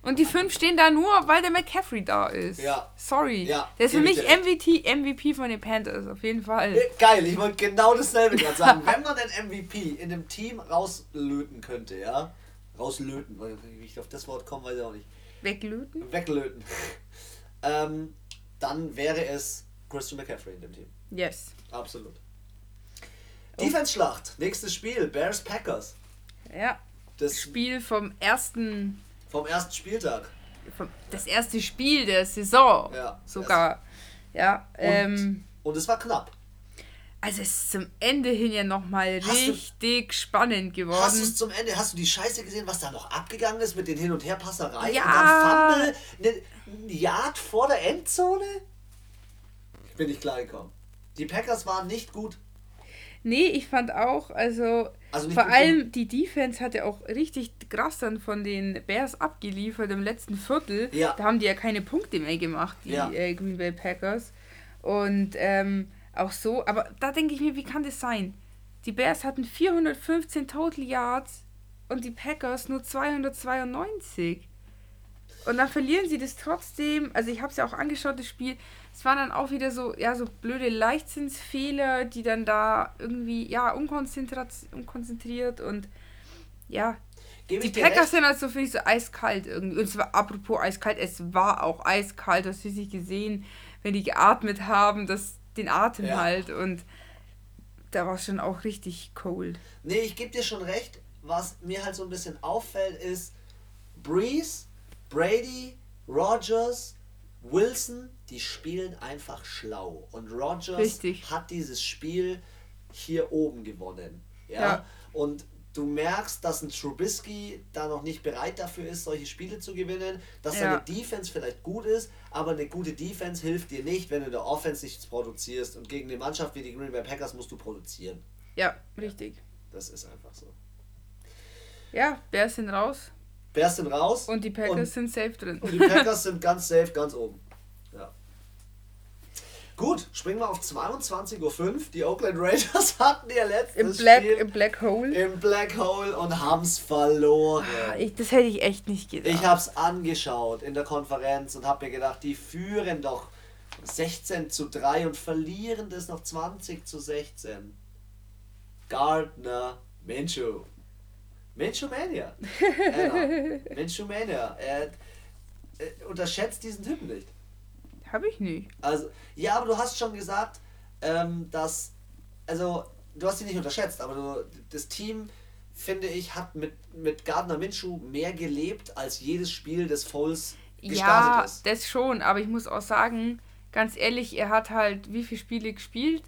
Und die 5 stehen da nur, weil der McCaffrey da ist. Ja. Sorry. Ja, der ist für mich. MVP, MVP von den Panthers, auf jeden Fall. Äh, Geil, ich wollte genau dasselbe gerade sagen. Wenn man den MVP in dem Team rauslöten könnte, ja? Rauslöten, weil wie ich auf das Wort komme, weiß ich auch nicht. Weglöten? Weglöten. ähm, dann wäre es Christian McCaffrey in dem Team. Yes. Absolut. Oh. Defense-Schlacht. Nächstes Spiel. Bears Packers. Ja. Das Spiel vom ersten, vom ersten Spieltag. das erste Spiel der Saison. Ja. Sogar. Ja. Und, Ähm, und es war knapp. also es ist zum Ende hin ja nochmal Hast du- richtig spannend Hast du geworden. es zum Ende, hast du die Scheiße gesehen, was da noch abgegangen ist mit den Hin- und Herpassereien? Ja. Und dann Fumble, ne, ein Yard vor der Endzone? Ich bin nicht klargekommen. Die Packers waren nicht gut. Nee, ich fand auch, also, Also vor allem die Defense hat ja auch richtig krass dann von den Bears abgeliefert im letzten Viertel. Ja. Da haben die ja keine Punkte mehr gemacht, die Ja. äh, Green Bay Packers. Und ähm, auch so, aber da denke ich mir, wie kann das sein? Die Bears hatten 415 Total Yards und die Packers nur 292. Und dann verlieren sie das trotzdem. Also ich habe es ja auch angeschaut, das Spiel. Es waren dann auch wieder so, ja, so blöde Leichtsinnsfehler, die dann da irgendwie, ja, unkonzentriert, unkonzentriert und ja. Gebe Die Packers sind halt so, finde ich, so eiskalt irgendwie. Und zwar, apropos eiskalt, es war auch eiskalt, das sie sich gesehen, wenn die geatmet haben, das, den Atem Ja. halt. Und da war es schon auch richtig cold. Nee, ich gebe dir schon recht. Was mir halt so ein bisschen auffällt, ist Breeze, Brady, Rogers, Wilson, die spielen einfach schlau. Und Rogers Richtig. hat dieses Spiel hier oben gewonnen. Ja? Ja. Und du merkst, dass ein Trubisky da noch nicht bereit dafür ist, solche Spiele zu gewinnen, dass Ja. seine Defense vielleicht gut ist, aber eine gute Defense hilft dir nicht, wenn du in der Offense nichts produzierst. Und gegen eine Mannschaft wie die Green Bay Packers musst du produzieren. Ja, richtig. Das ist einfach so. Ja, Bears sind raus Bears sind raus und die Packers Und- sind safe drin. und die Packers sind ganz safe, ganz oben. Ja. Gut, springen wir auf 22.05 Uhr. Die Oakland Raiders hatten ihr letztes Im Black, Spiel im Black Hole. im Black Hole und haben es verloren. Ah, Ich, das hätte ich echt nicht gedacht. Ich habe es angeschaut in der Konferenz und habe mir gedacht, die führen doch 16 zu 3 und verlieren das noch 20 zu 16. Gardner Minshew. Minshew Mania. Genau. Minshew Mania. Er, äh, unterschätzt diesen Typen nicht. Habe ich nicht. Also, ja, aber du hast schon gesagt, ähm, dass, also, du hast ihn nicht unterschätzt, aber du, das Team, finde ich, hat mit, mit Gardner Minshew mehr gelebt, als jedes Spiel des Foles gestartet Ja, ist. das schon, aber ich muss auch sagen, ganz ehrlich, er hat halt wie viele Spiele gespielt?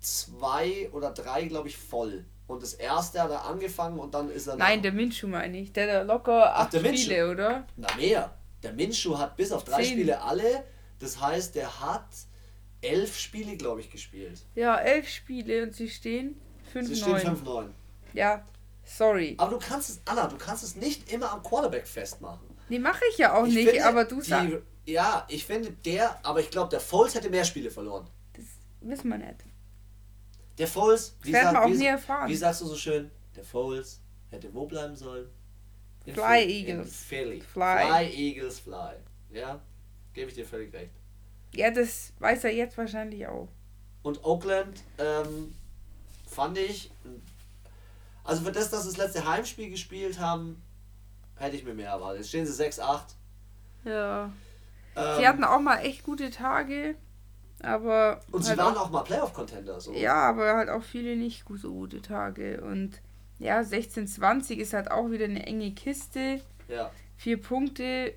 Zwei oder drei, glaube ich, voll. Und das erste hat er angefangen und dann ist er. Nein, der Minshew meine ich. Der hat locker Ach, acht der Minshew. Spiele, oder? Na mehr. Der Minshew hat bis auf drei Zehn. Spiele alle. Das heißt, der hat elf Spiele, glaube ich, gespielt. Ja, elf Spiele und sie stehen Sie stehen 5-9. 5-9. Ja, sorry. Aber du kannst es, Anna, du kannst es nicht immer am Quarterback festmachen. Nee, mache ich ja auch Ich nicht, finde, aber du sagst. Ja, ich finde der, aber ich glaube, der Foles hätte mehr Spiele verloren. Das wissen wir nicht. Der Foles, wie, werden wir auch wie, nie erfahren. wie sagst du so schön, der Foles hätte wo bleiben sollen? In Fly Philly- Eagles. Philly. Fly. Fly Eagles Fly. Ja, gebe ich dir völlig recht. Ja, das weiß er jetzt wahrscheinlich auch. Und Oakland ähm, fand ich, also für das, dass sie das letzte Heimspiel gespielt haben, hätte ich mir mehr erwartet. Jetzt stehen sie 6-8. Ja. Ähm, Sie hatten auch mal echt gute Tage, aber. und sie halt waren auch mal Playoff-Contender. So. Ja, aber halt auch viele nicht so gute Tage. Und ja, 16-20 ist halt auch wieder eine enge Kiste. ja. Vier Punkte.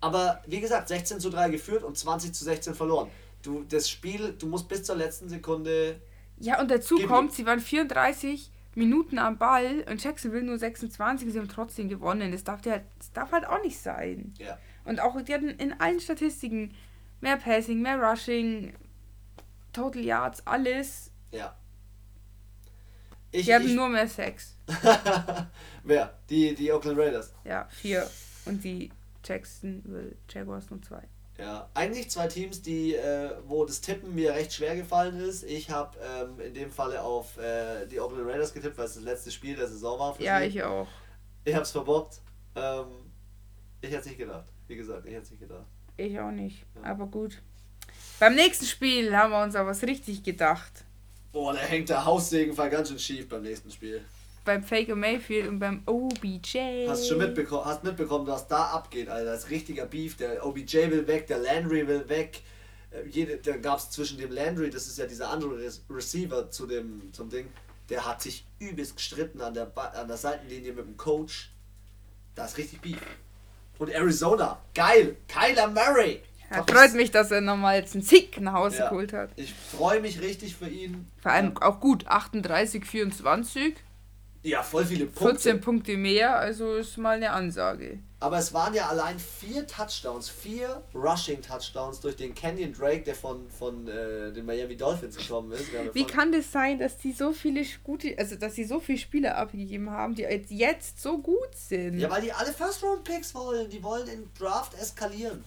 Aber wie gesagt, 16 zu 3 geführt und 20 zu 16 verloren. Du, das Spiel, du musst bis zur letzten Sekunde. Ja, und dazu Gib kommt, sie waren 34 Minuten am Ball und Jacksonville nur 26. Sie haben trotzdem gewonnen. Das darf, halt, das darf halt auch nicht sein. Ja. Und auch, die hatten in allen Statistiken mehr Passing, mehr Rushing, Total Yards, alles. Ja. Ich, Die hatten ich, nur mehr Sex. Wer? Die, die Oakland Raiders. Ja, vier. Und die Jacksonville Jaguars nur zwei. Ja, eigentlich zwei Teams, die, äh, wo das Tippen mir recht schwer gefallen ist. Ich habe ähm, in dem Falle auf äh, die Oakland Raiders getippt, weil es das letzte Spiel der Saison war. ja, sie. ich auch. Ich habe es verbockt. Ähm, ich hätte es nicht gedacht. Wie gesagt, ich hätte es nicht gedacht. Ich auch nicht. Ja. Aber gut. Beim nächsten Spiel haben wir uns aber was richtig gedacht. Boah, da hängt der Haussegenfall ganz schön schief beim nächsten Spiel. Beim Faker Mayfield und beim OBJ. Hast du schon mitbekommen, hast mitbekommen, was da abgeht, Alter. Das ist richtiger Beef. Der OBJ will weg, der Landry will weg. Äh, jede, da gab es zwischen dem Landry, das ist ja dieser andere Receiver zu dem, zum Ding, der hat sich übelst gestritten an der, an der Seitenlinie mit dem Coach. Da ist richtig Beef. Und Arizona, geil, Kyler Murray. Ja, freut mich, dass er nochmal jetzt einen Sieg nach Hause ja, geholt hat. Ich freue mich richtig für ihn. Vor allem ja. auch gut, 38, 24. Ja, voll viele Punkte. 14 Punkte mehr, also ist mal eine Ansage. Aber es waren ja allein vier Touchdowns, vier Rushing-Touchdowns durch den Kenyon Drake, der von, von äh, den Miami Dolphins gekommen ist. Wie kann das sein, dass die so viele gute, also dass sie so viele Spieler abgegeben haben, die jetzt so gut sind? Ja, weil die alle First-Round-Picks wollen. Die wollen im Draft eskalieren.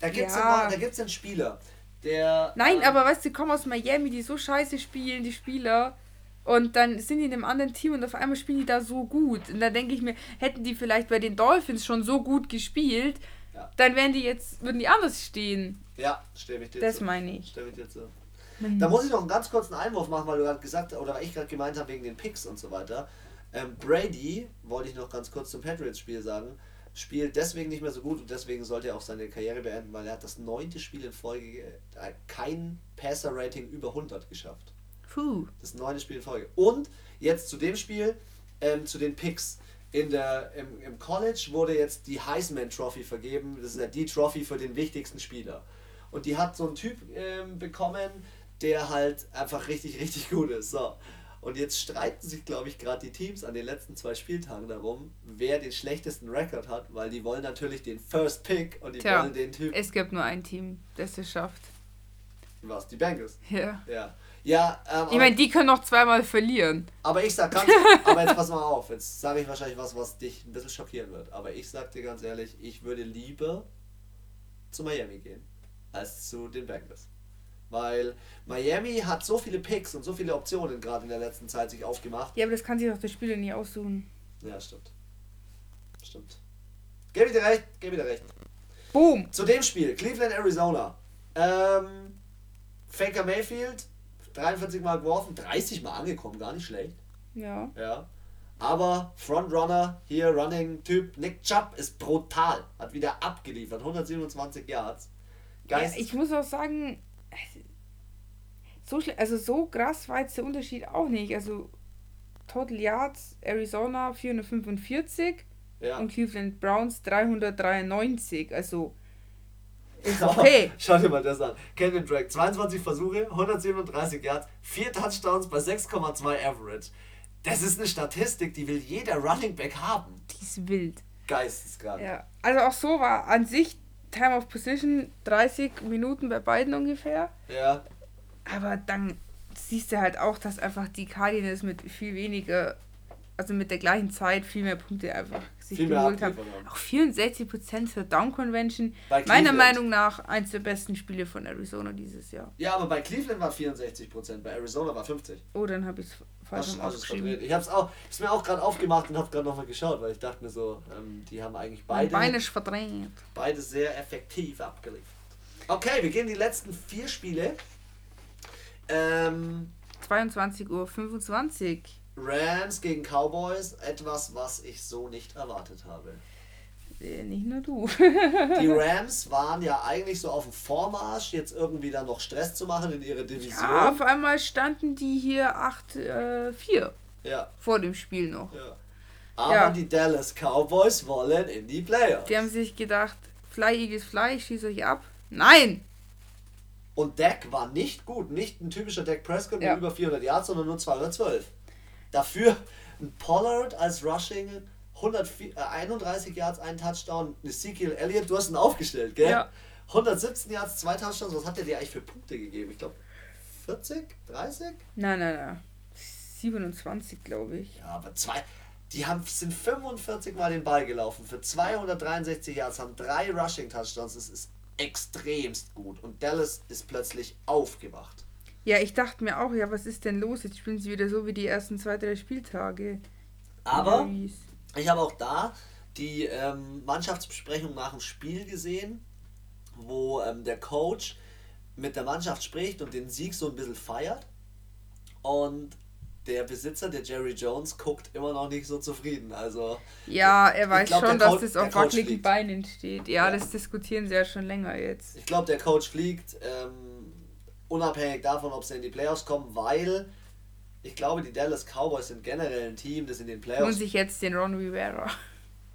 Da gibt es ja. da gibt's einen Spieler, der. Nein, ähm, aber weißt du, die kommen aus Miami, die so scheiße spielen, die Spieler. Und dann sind die in einem anderen Team und auf einmal spielen die da so gut. Und da denke ich mir, hätten die vielleicht bei den Dolphins schon so gut gespielt, ja. dann wären die jetzt, würden die anders stehen. Ja, stimme ich dir Das zu. meine ich. Stimme ich dir zu. Da muss ich noch einen ganz kurzen Einwurf machen, weil du gerade gesagt oder weil ich gerade gemeint habe wegen den Picks und so weiter. Ähm, Brady, wollte ich noch ganz kurz zum Patriots-Spiel sagen, spielt deswegen nicht mehr so gut und deswegen sollte er auch seine Karriere beenden, weil er hat das neunte Spiel in Folge äh, kein Passer-Rating über 100 geschafft. Puh. Das neunte Spiel in Folge. Und jetzt zu dem Spiel, ähm, zu den Picks. In der, im, Im College wurde jetzt die Heisman Trophy vergeben. Das ist ja die Trophy für den wichtigsten Spieler. Und die hat so ein Typ ähm, bekommen, der halt einfach richtig, richtig gut ist. So. Und jetzt streiten sich, glaube ich, gerade die Teams an den letzten zwei Spieltagen darum, wer den schlechtesten Rekord hat, weil die wollen natürlich den First Pick und die Tja, wollen den Typ. Es gibt nur ein Team, das es schafft. Was? Die Bengals? Ja. Ja. Ja, ähm, ich meine, die können noch zweimal verlieren. Aber ich sag ganz, aber jetzt pass mal auf, jetzt sage ich wahrscheinlich was, was dich ein bisschen schockieren wird. Aber ich sag dir ganz ehrlich, ich würde lieber zu Miami gehen, als zu den Bengals. Weil Miami hat so viele Picks und so viele Optionen gerade in der letzten Zeit sich aufgemacht. Ja, aber das kann sich auch der Spieler nie aussuchen. Ja, stimmt. Stimmt. Gebe ich dir recht, gebe ich dir recht. Boom. Zu dem Spiel, Cleveland, Arizona. Ähm, Faker Mayfield, 43 Mal geworfen, 30 Mal angekommen, gar nicht schlecht. Ja. Ja. Aber Frontrunner, hier Running-Typ, Nick Chubb ist brutal. Hat wieder abgeliefert, 127 Yards. Geist. Ja, ich muss auch sagen, so also so krass war jetzt der Unterschied auch nicht. Also Total Yards Arizona 445 ja. und Cleveland Browns 393. Also ist okay. Schau dir mal das an. Kevin Drake, 22 Versuche, 137 Yards, 4 Touchdowns bei 6,2 Average. Das ist eine Statistik, die will jeder Running Back haben. Die ist wild. Geisteskrank. Ja. Also auch so war an sich Time of Position 30 Minuten bei beiden ungefähr. Ja. Aber dann siehst du halt auch, dass einfach die Cardinals mit viel weniger, also mit der gleichen Zeit viel mehr Punkte einfach sich viel geholt haben. Auch 64% für Down Convention. Meiner Meinung nach eins der besten Spiele von Arizona dieses Jahr. Ja, aber bei Cleveland war 64%, bei Arizona war 50%. Oh, dann habe ich es falsch aufgeschrieben. Ich habe es auch, ist mir auch gerade aufgemacht und habe gerade nochmal geschaut, weil ich dachte mir so, ähm, die haben eigentlich beide. Beide verdrängt. Beide sehr effektiv abgeliefert. Okay, wir gehen die letzten vier Spiele. Ähm, 22.25 Uhr. Rams gegen Cowboys, etwas, was ich so nicht erwartet habe. Äh, nicht nur du. die Rams waren ja eigentlich so auf dem Vormarsch, jetzt irgendwie dann noch Stress zu machen in ihrer Division. Ja, auf einmal standen die hier 8-4. Äh, ja. Vor dem Spiel noch. Ja. Aber ja. die Dallas Cowboys wollen in die Playoffs. Die haben sich gedacht, Fly Eagles Fly, schieß euch ab. Nein! Und Dak war nicht gut. Nicht ein typischer Dak Prescott ja. mit über 400 Yards, sondern nur 212. Dafür ein Pollard als Rushing 131 äh, Yards, ein Touchdown. Ezekiel Elliott, du hast ihn aufgestellt, gell? Ja. 117 Yards, zwei Touchdowns. Was hat der dir eigentlich für Punkte gegeben? Ich glaube 40, 30? Nein, nein, nein. 27, glaube ich. Ja, aber zwei. Die haben, sind 45 Mal den Ball gelaufen für 263 Yards, haben drei Rushing Touchdowns. Das ist extremst gut. Und Dallas ist plötzlich aufgewacht. Ja, ich dachte mir auch, ja, was ist denn los? Jetzt spielen sie wieder so wie die ersten zwei, drei Spieltage. Aber ich habe auch da die ähm, Mannschaftsbesprechung nach dem Spiel gesehen, wo ähm, der Coach mit der Mannschaft spricht und den Sieg so ein bisschen feiert. Und der Besitzer, der Jerry Jones, guckt immer noch nicht so zufrieden. Also ja, er weiß glaub, schon, dass das auf wackeligen Beinen steht. Ja, ja, das diskutieren sie ja schon länger jetzt. Ich glaube, der Coach fliegt, ähm, unabhängig davon, ob sie in die Playoffs kommen, weil ich glaube, die Dallas Cowboys sind generell ein Team, das in den Playoffs. Und sich jetzt den Ron Rivera.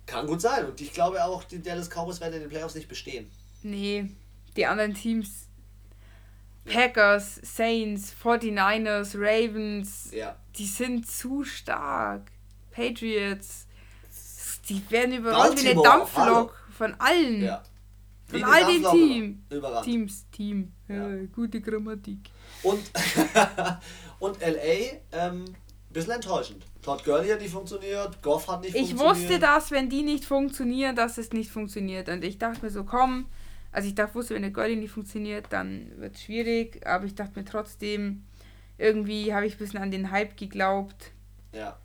Kann gut sein. Und ich glaube auch, die Dallas Cowboys werden in den Playoffs nicht bestehen. Nee, die anderen Teams Packers, Saints, 49ers, Ravens, ja. die sind zu stark. Patriots, die werden überrollt wie eine Dampflok von allen. Ja. Von all den Team. Teams, Team. Ja. Ja, gute Grammatik. Und, und LA, ähm, bisschen enttäuschend. Todd Gurley hat nicht funktioniert, Goff hat nicht ich funktioniert. Ich wusste, dass wenn die nicht funktionieren, dass es nicht funktioniert. Und ich dachte mir so, komm, also ich dachte, wusste, wenn der Girlie nicht funktioniert, dann wird es schwierig. Aber ich dachte mir trotzdem, irgendwie habe ich ein bisschen an den Hype geglaubt. Ja.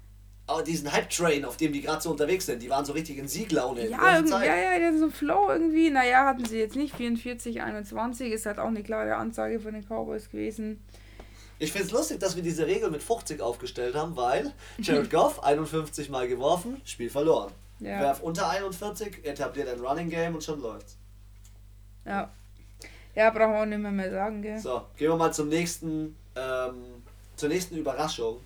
Aber diesen Hype-Train, auf dem die gerade so unterwegs sind, die waren so richtig in Sieglaune. Ja, irgendwie, ja, ja, der so Flow irgendwie. Naja, hatten sie jetzt nicht. 44, 21 ist halt auch eine klare Ansage von den Cowboys gewesen. Ich finde es lustig, dass wir diese Regel mit 50 aufgestellt haben, weil Jared Goff 51 Mal geworfen, Spiel verloren. Ja. Werf unter 41, etabliert ein Running Game und schon läuft's. Ja. Ja, brauchen wir auch nicht mehr, mehr sagen, gell? So, gehen wir mal zum nächsten, ähm, zur nächsten Überraschung.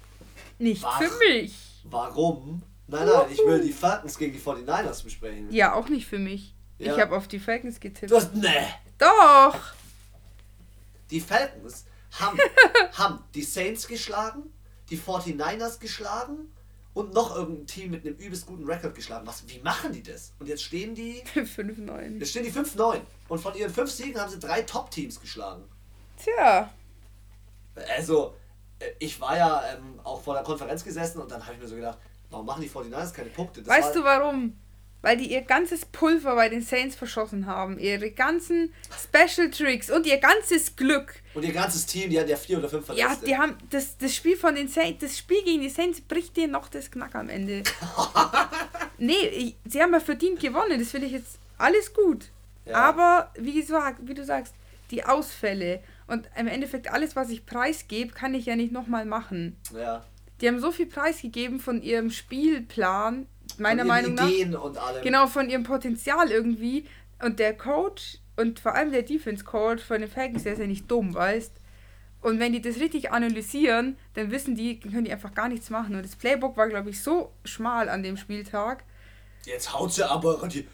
Nicht War, für mich. Warum? Nein, nein, ich will die Falcons gegen die 49ers besprechen. Ja, auch nicht für mich. Ja. Ich habe auf die Falcons getippt. Du hast, ne. Doch. Die Falcons haben, haben die Saints geschlagen, die 49ers geschlagen und noch irgendein Team mit einem übelst guten Rekord geschlagen. Was, wie machen die das? Und jetzt stehen die 5-9. Jetzt stehen die 5-9. Und von ihren 5 Siegen haben sie drei Top-Teams geschlagen. Tja. Also, ich war ja ähm, auch vor der Konferenz gesessen und dann habe ich mir so gedacht, warum machen die 49ers keine Punkte? Das weißt du warum? weil die ihr ganzes Pulver bei den Saints verschossen haben. Ihre ganzen Special Tricks und ihr ganzes Glück. Und ihr ganzes Team, die hatten ja vier oder fünf Verletzte. Ja, die haben das, das Spiel von den Saints, das Spiel gegen die Saints bricht dir noch das Knack am Ende. nee, sie haben ja verdient gewonnen, das will ich jetzt alles gut. Ja. Aber wie gesagt, wie du sagst, die Ausfälle und im Endeffekt alles, was ich preisgebe, kann ich ja nicht nochmal machen. Ja. Die haben so viel preisgegeben von ihrem Spielplan, meiner Meinung nach. Ideen und allem. Genau, von ihrem Potenzial irgendwie. Und der Coach und vor allem der Defense Coach von den Falcons, der ist ja nicht dumm, weißt Und wenn die das richtig analysieren, dann wissen die, können die einfach gar nichts machen. Und das Playbook war, glaube ich, so schmal an dem Spieltag. Jetzt haut sie aber die,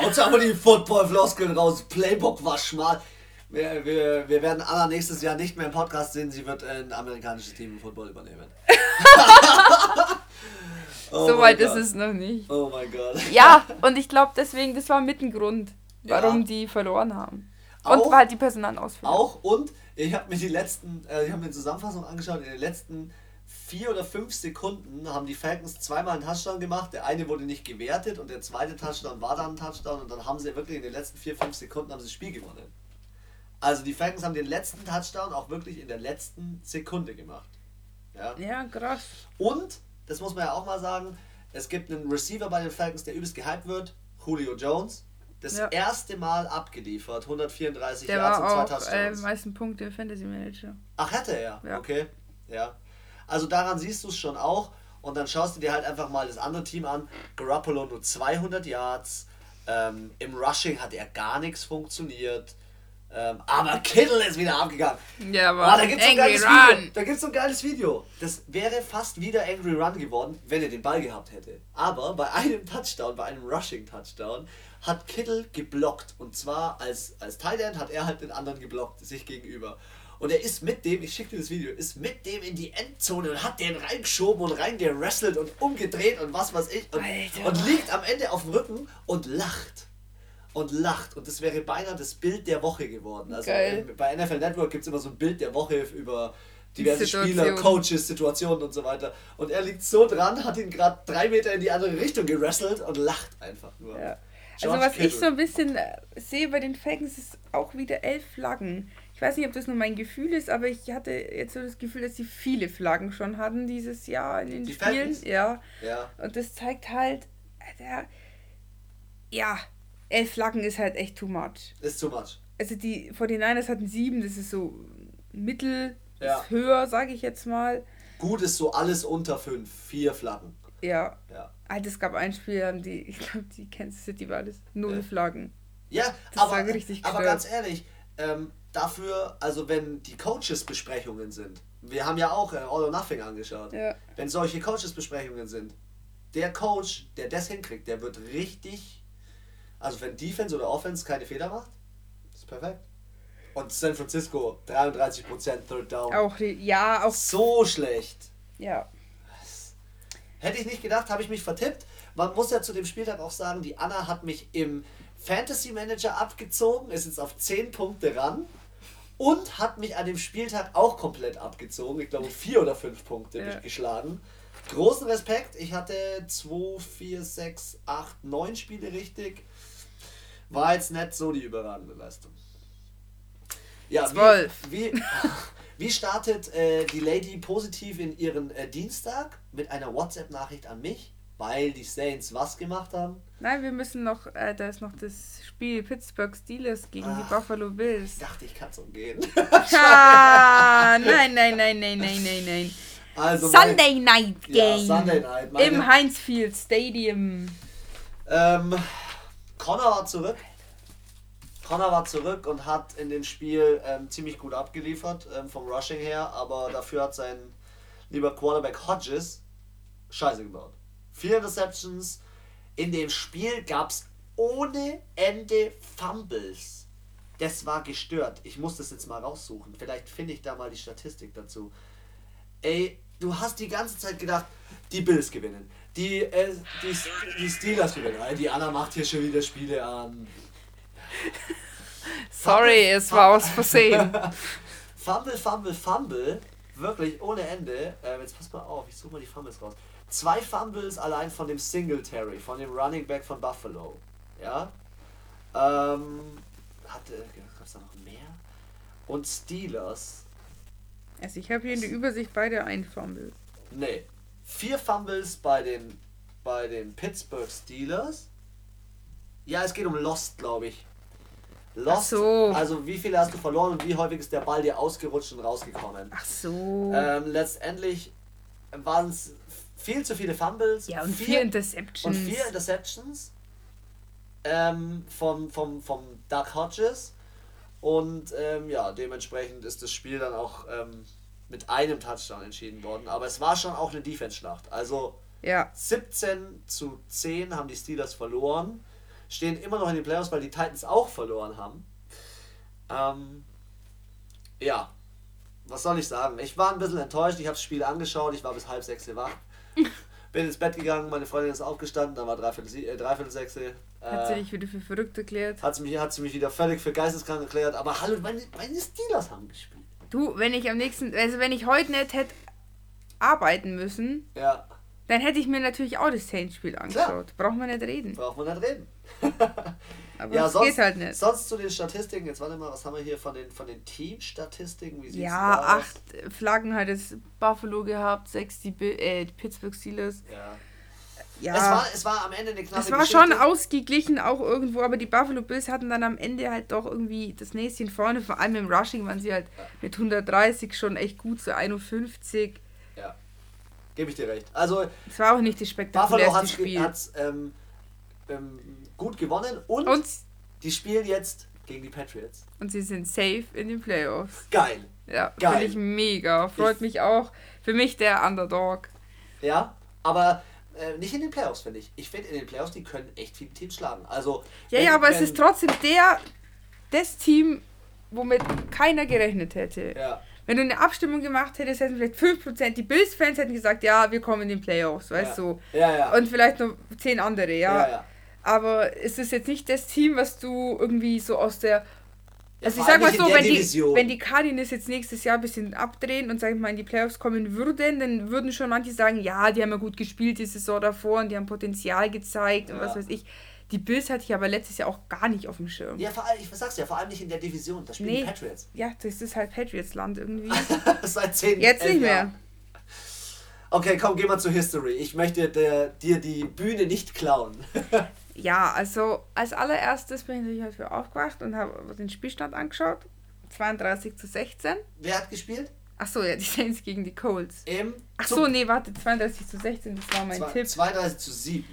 haut sie aber die Football-Floskeln raus. Playbook war schmal. Wir, wir, wir werden Anna nächstes Jahr nicht mehr im Podcast sehen. Sie wird ein amerikanisches Team im Football übernehmen. Oh so weit ist es noch nicht. Oh mein Gott. Ja, und ich glaube deswegen, das war mit ein Grund, warum ja. die verloren haben. Und auch, halt die Personalausfälle. Auch und ich habe mir die letzten, äh, ich habe mir die Zusammenfassung angeschaut, in den letzten vier oder fünf Sekunden haben die Falcons zweimal einen Touchdown gemacht. Der eine wurde nicht gewertet und der zweite Touchdown war dann ein Touchdown und dann haben sie wirklich in den letzten vier, fünf Sekunden haben sie das Spiel gewonnen. Also die Falcons haben den letzten Touchdown auch wirklich in der letzten Sekunde gemacht. Ja, ja krass. Und das muss man ja auch mal sagen, es gibt einen Receiver bei den Falcons, der übelst gehypt wird, Julio Jones. Das ja. erste Mal abgeliefert, 134 der Yards und zwei Touchdowns. Der äh, meisten Punkte Fantasy Manager. Ach, hatte er? Ja. Okay. Ja. Also daran siehst du es schon auch. Und dann schaust du dir halt einfach mal das andere Team an. Garoppolo nur 200 Yards. Ähm, Im Rushing hat er gar nichts funktioniert. Ähm, aber Kittle ist wieder abgegangen. Ja, aber oh, da gibt's Angry so ein Run. Video. Da gibt's so ein geiles Video. Das wäre fast wieder Angry Run geworden, wenn er den Ball gehabt hätte. Aber bei einem Touchdown, bei einem Rushing Touchdown, hat Kittle geblockt. Und zwar als, als Tight End hat er halt den anderen geblockt, sich gegenüber. Und er ist mit dem, ich schicke dir das Video, ist mit dem in die Endzone und hat den reingeschoben und reingerasselt und umgedreht und was weiß ich. Und, und liegt am Ende auf dem Rücken und lacht und lacht. Und das wäre beinahe das Bild der Woche geworden. Also Geil. Äh, bei NFL Network gibt es immer so ein Bild der Woche über diverse Situation. Spieler, Coaches, Situationen und so weiter. Und er liegt so dran, hat ihn gerade drei Meter in die andere Richtung gerasselt und lacht einfach nur. Ja. Also was Kittle. ich so ein bisschen äh, sehe bei den Falcons ist auch wieder elf Flaggen. Ich weiß nicht, ob das nur mein Gefühl ist, aber ich hatte jetzt so das Gefühl, dass sie viele Flaggen schon hatten dieses Jahr in den die Spielen. Ja. ja. Und das zeigt halt, der, ja, elf Flaggen ist halt echt too much. Ist too much. Also die 49ers hatten sieben, das ist so mittel ja. höher, sage ich jetzt mal. Gut ist so alles unter fünf, vier Flaggen. Ja. ja. Alter, es gab ein Spiel, haben die, ich glaube, die Kansas City war das, null ja. Flaggen. Ja, das aber, aber ganz ehrlich, ähm, dafür, also wenn die Coaches-Besprechungen sind, wir haben ja auch äh, All or Nothing angeschaut, ja. wenn solche Coaches-Besprechungen sind, der Coach, der das hinkriegt, der wird richtig, also wenn Defense oder Offense keine Fehler macht, ist perfekt. Und San Francisco 33% Third Down. Auch, ja, auch. So schlecht. Ja. Hätte ich nicht gedacht, habe ich mich vertippt. Man muss ja zu dem Spieltag auch sagen, die Anna hat mich im Fantasy Manager abgezogen, ist jetzt auf 10 Punkte ran und hat mich an dem Spieltag auch komplett abgezogen. Ich glaube, 4 oder 5 Punkte ja. geschlagen. Großen Respekt. Ich hatte 2, 4, 6, 8, 9 Spiele richtig. War jetzt nicht so die überragende Leistung. Ja, 12. Wie, wie, wie startet äh, die Lady positiv in ihren äh, Dienstag? Mit einer WhatsApp-Nachricht an mich, weil die Saints was gemacht haben? Nein, wir müssen noch, äh, da ist noch das Spiel Pittsburgh Steelers gegen Ach, die Buffalo Bills. Ich dachte, ich kann so gehen. ah, nein, nein, nein, nein, nein, nein, nein. Also Sunday mein, Night Game. Ja, Sunday Night. Im Heinz Field Stadium. Ähm, Connor war zurück. Connor war zurück und hat in dem Spiel ähm, ziemlich gut abgeliefert ähm, vom Rushing her, aber dafür hat sein lieber Quarterback Hodges Scheiße gebaut. Vier Interceptions. In dem Spiel gab es ohne Ende Fumbles. Das war gestört. Ich muss das jetzt mal raussuchen. Vielleicht finde ich da mal die Statistik dazu. Ey, du hast die ganze Zeit gedacht, die Bills gewinnen. Die, äh, die, die Steelers gewinnen. Die Anna macht hier schon wieder Spiele an. Sorry, Fumble, es war aus Versehen. Fumble, Fumble, Fumble. Wirklich ohne Ende. Ähm, jetzt pass mal auf, ich suche mal die Fumbles raus. Zwei Fumbles allein von dem Singletary, von dem Running Back von Buffalo. Ja. Ähm, hatte, gab es da noch mehr? Und Steelers. Also ich habe hier in der Übersicht beide ein Fumble. Nee. Vier Fumbles bei den, bei den Pittsburgh Steelers. Ja, es geht um Lost, glaube ich. Lost, so. also wie viele hast du verloren und wie häufig ist der Ball dir ausgerutscht und rausgekommen? Ach so. Ähm, letztendlich waren es viel zu viele Fumbles. Ja, und vier, vier Interceptions. Und vier Interceptions ähm, vom, vom, vom Doug Hodges. Und ähm, ja, dementsprechend ist das Spiel dann auch ähm, mit einem Touchdown entschieden worden. Aber es war schon auch eine Defense-Schlacht. Also ja. 17 zu 10 haben die Steelers verloren stehen immer noch in den Playoffs, weil die Titans auch verloren haben. Ähm, ja, was soll ich sagen? Ich war ein bisschen enttäuscht. Ich habe das Spiel angeschaut. Ich war bis halb sechs wach. Bin ins Bett gegangen. Meine Freundin ist aufgestanden. Dann war dreiviertel, äh, dreiviertel sechs. Äh, hat sie dich wieder für verrückt erklärt? Hat sie, mich, hat sie mich wieder völlig für geisteskrank erklärt. Aber hallo, meine, meine Steelers haben gespielt. Du, wenn ich am nächsten, also wenn ich heute nicht hätte arbeiten müssen, ja. dann hätte ich mir natürlich auch das Saints-Spiel angeschaut. Brauchen wir nicht reden. Brauchen wir nicht reden. Aber ja, sonst, geht halt nicht. Sonst zu den Statistiken, jetzt warte mal, was haben wir hier von den, von den Teamstatistiken? Wie ja, acht Flaggen hat es Buffalo gehabt, sechs die, äh, die Pittsburgh Steelers. Ja. Ja, es war, es war am Ende eine knappe Es war Geschichte. schon ausgeglichen auch irgendwo, aber die Buffalo Bills hatten dann am Ende halt doch irgendwie das Näschen vorne. Vor allem im Rushing waren sie halt mit 130 schon echt gut, so 51. Ja, gebe ich dir recht. Also, es war auch nicht das spektakulärste Spiel. Buffalo hat ähm, ähm, gut gewonnen und, und die spielen jetzt gegen die Patriots. Und sie sind safe in den Playoffs. Geil. Ja, finde ich mega. Freut ich mich auch. Für mich der Underdog. Ja, aber äh, nicht in den Playoffs, finde ich. Ich finde, in den Playoffs, die können echt viele Teams schlagen. Also, ja, ja, aber es ist trotzdem der, das Team, womit keiner gerechnet hätte. Ja. Wenn du eine Abstimmung gemacht hättest, hätten vielleicht 5%, die Bills-Fans hätten gesagt, ja, wir kommen in den Playoffs, weißt du? Ja. So. Ja, ja. Und vielleicht noch 10 andere, ja. ja, ja. Aber es ist jetzt nicht das Team, was du irgendwie so aus der also ich sag mal so, wenn die, wenn die Cardinals jetzt nächstes Jahr ein bisschen abdrehen und sag ich mal in die Playoffs kommen würden, dann würden schon manche sagen, ja, die haben ja gut gespielt die Saison davor und die haben Potenzial gezeigt ja. und was weiß ich. Die Bills hatte ich aber letztes Jahr auch gar nicht auf dem Schirm. Ja, vor allem, ich sag's ja, vor allem nicht in der Division. Da spielen Nee. die Patriots. Ja, das ist halt Patriots-Land irgendwie. Seit zehn Jetzt nicht mehr. Jahren. Okay, komm, geh mal zu History. Ich möchte der, dir die Bühne nicht klauen. Ja, also als allererstes bin ich natürlich halt für aufgewacht und habe den Spielstand angeschaut. 32 zu 16. Wer hat gespielt? Ach so, ja, die Saints gegen die Colts. Im Ach Sup- so, nee, warte, 32 zu 16, das war mein Zwei- Tipp. 32 zu 7.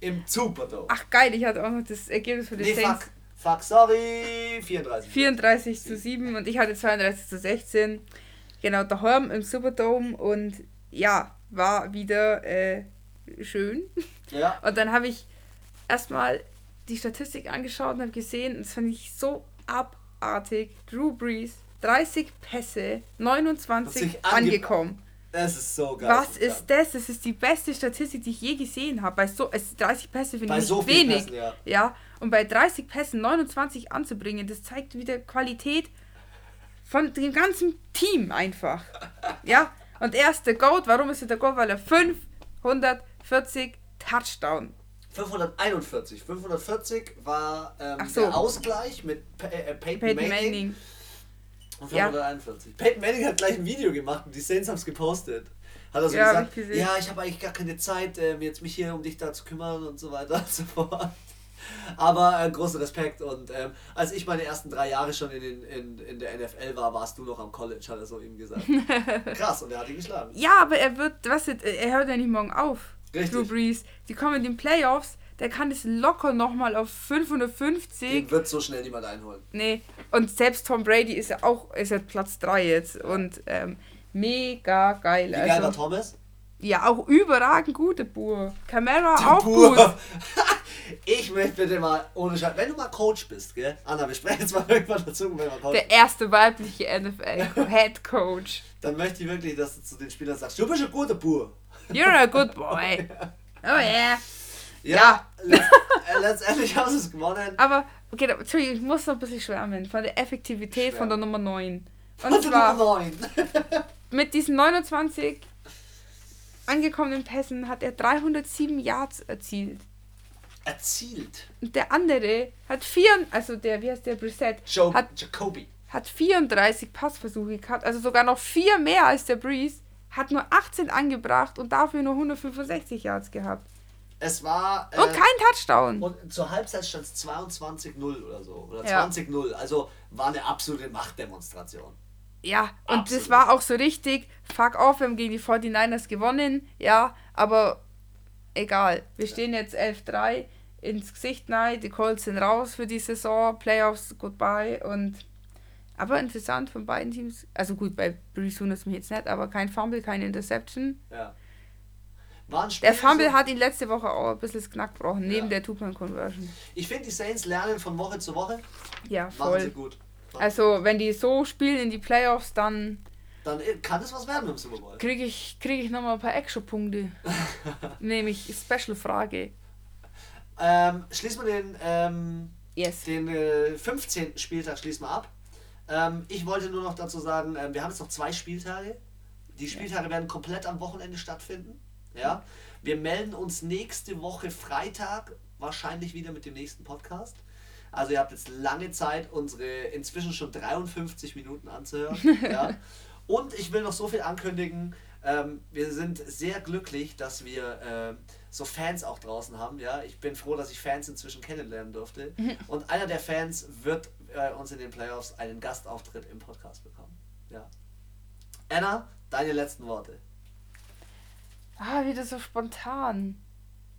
Im Superdome. Ach geil, ich hatte auch noch das Ergebnis für die nee, Saints. fuck. Fuck, sorry. 34. 34 zu 7 und ich hatte 32 zu 16. Genau, daheim im Superdome und ja, war wieder äh, schön. Ja. Und dann habe ich erstmal die Statistik angeschaut und habe gesehen, das fand ich so abartig. Drew Brees, 30 Pässe, 29 Hat sich ange- angekommen. Das ist so geil. Was ist das? Das ist die beste Statistik, die ich je gesehen habe. Bei so, es 30 Pässe finde ich nicht so wenig. Pässen, ja. ja, und bei 30 Pässen 29 anzubringen, das zeigt wieder Qualität von dem ganzen Team einfach. Ja, und er ist der Goat. Warum ist er der Goat? Weil er 540 Touchdown. 541. 540 war ähm, so. der Ausgleich mit Pa- äh, Peyton, Peyton Manning. Manning. Und Ja. 541. Peyton Manning hat gleich ein Video gemacht und die Saints haben es gepostet. Hat er so Ja, gesagt, ich ja, ich habe eigentlich gar keine Zeit, ähm, jetzt mich hier um dich da zu kümmern und so weiter und so fort. Aber äh, großen Respekt und ähm, als ich meine ersten drei Jahre schon in, den, in, in der NFL war, warst du noch am College, hat er so ihm gesagt. Krass, und er hat ihn geschlagen. Ja, aber er wird, was, er hört ja nicht morgen auf. Richtig. Drew Brees. Die kommen in den Playoffs. Der kann das locker nochmal auf 550. Den wird so schnell niemand einholen. Nee, und selbst Tom Brady ist ja auch ist ja Platz 3 jetzt. Und ähm, mega geil. Wie geil war Also, Thomas? ja, auch überragend gute Bur. Camera auch gut. Puh. Ich möchte bitte mal, ohne Scheiß, wenn du mal Coach bist, gell? Anna, wir sprechen jetzt mal irgendwann dazu, wenn wir Coach Der erste weibliche NFL Head Coach. Dann möchte ich wirklich, dass du zu den Spielern sagst, du bist ein guter Bur. You're a good boy. Oh yeah. Ja, letzt, äh, letztendlich haben sie es gewonnen. Aber, okay, Entschuldigung, ich muss noch ein bisschen schwärmen von der Effektivität von der Schwärmen. Nummer 9. Und Und zwar Nummer 9. mit diesen 29 angekommenen Pässen hat er 307 Yards erzielt. Erzielt. Und der andere hat vier, also der, wie heißt der, Brissett, Joe, hat, Jacoby. hat 34 Passversuche gehabt, also sogar noch vier mehr als der Breeze, hat nur 18 angebracht und dafür nur 165 Yards gehabt. Es war. äh, Und kein Touchdown. Und zur Halbzeit stand es 22-0 oder so. Oder Ja. 20-0. Also war eine absolute Machtdemonstration. Ja, und Absolut. das war auch so richtig, fuck off, wir haben gegen die 49ers gewonnen, ja, aber egal. Wir stehen jetzt 11-3 ins Gesicht nein, die Colts sind raus für die Saison, Playoffs, goodbye und aber interessant von beiden Teams, also gut, bei Brees wundert es mich jetzt nicht, aber kein Fumble, keine Interception. Ja. War ein Spiel Der Fumble so- hat ihn letzte Woche auch ein bisschen Knack gebrochen, neben Ja. der Two-Point-Conversion. Ich finde, die Saints lernen von Woche zu Woche. Ja, Machen sie voll. gut. Also, wenn die so spielen in die Playoffs, dann Dann äh, kann es was werden im Super Bowl. kriege ich, krieg ich nochmal ein paar Extra-Punkte. Nämlich Special-Frage. Ähm, schließen wir den, ähm, Yes. den äh, 15. Spieltag schließen wir ab. Ähm, ich wollte nur noch dazu sagen, ähm, wir haben jetzt noch zwei Spieltage. Die Spieltage werden komplett am Wochenende stattfinden. Ja. Wir melden uns nächste Woche Freitag wahrscheinlich wieder mit dem nächsten Podcast. Also ihr habt jetzt lange Zeit, unsere inzwischen schon 53 Minuten anzuhören. ja. Und ich will noch so viel ankündigen. Ähm, wir sind sehr glücklich, dass wir ähm, so Fans auch draußen haben. Ja, ich bin froh, dass ich Fans inzwischen kennenlernen durfte. Und einer der Fans wird äh, uns in den Playoffs einen Gastauftritt im Podcast bekommen. Ja. Anna, deine letzten Worte. Ah, wieder so spontan.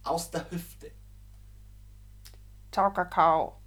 Aus der Hüfte. Ciao, Kakao.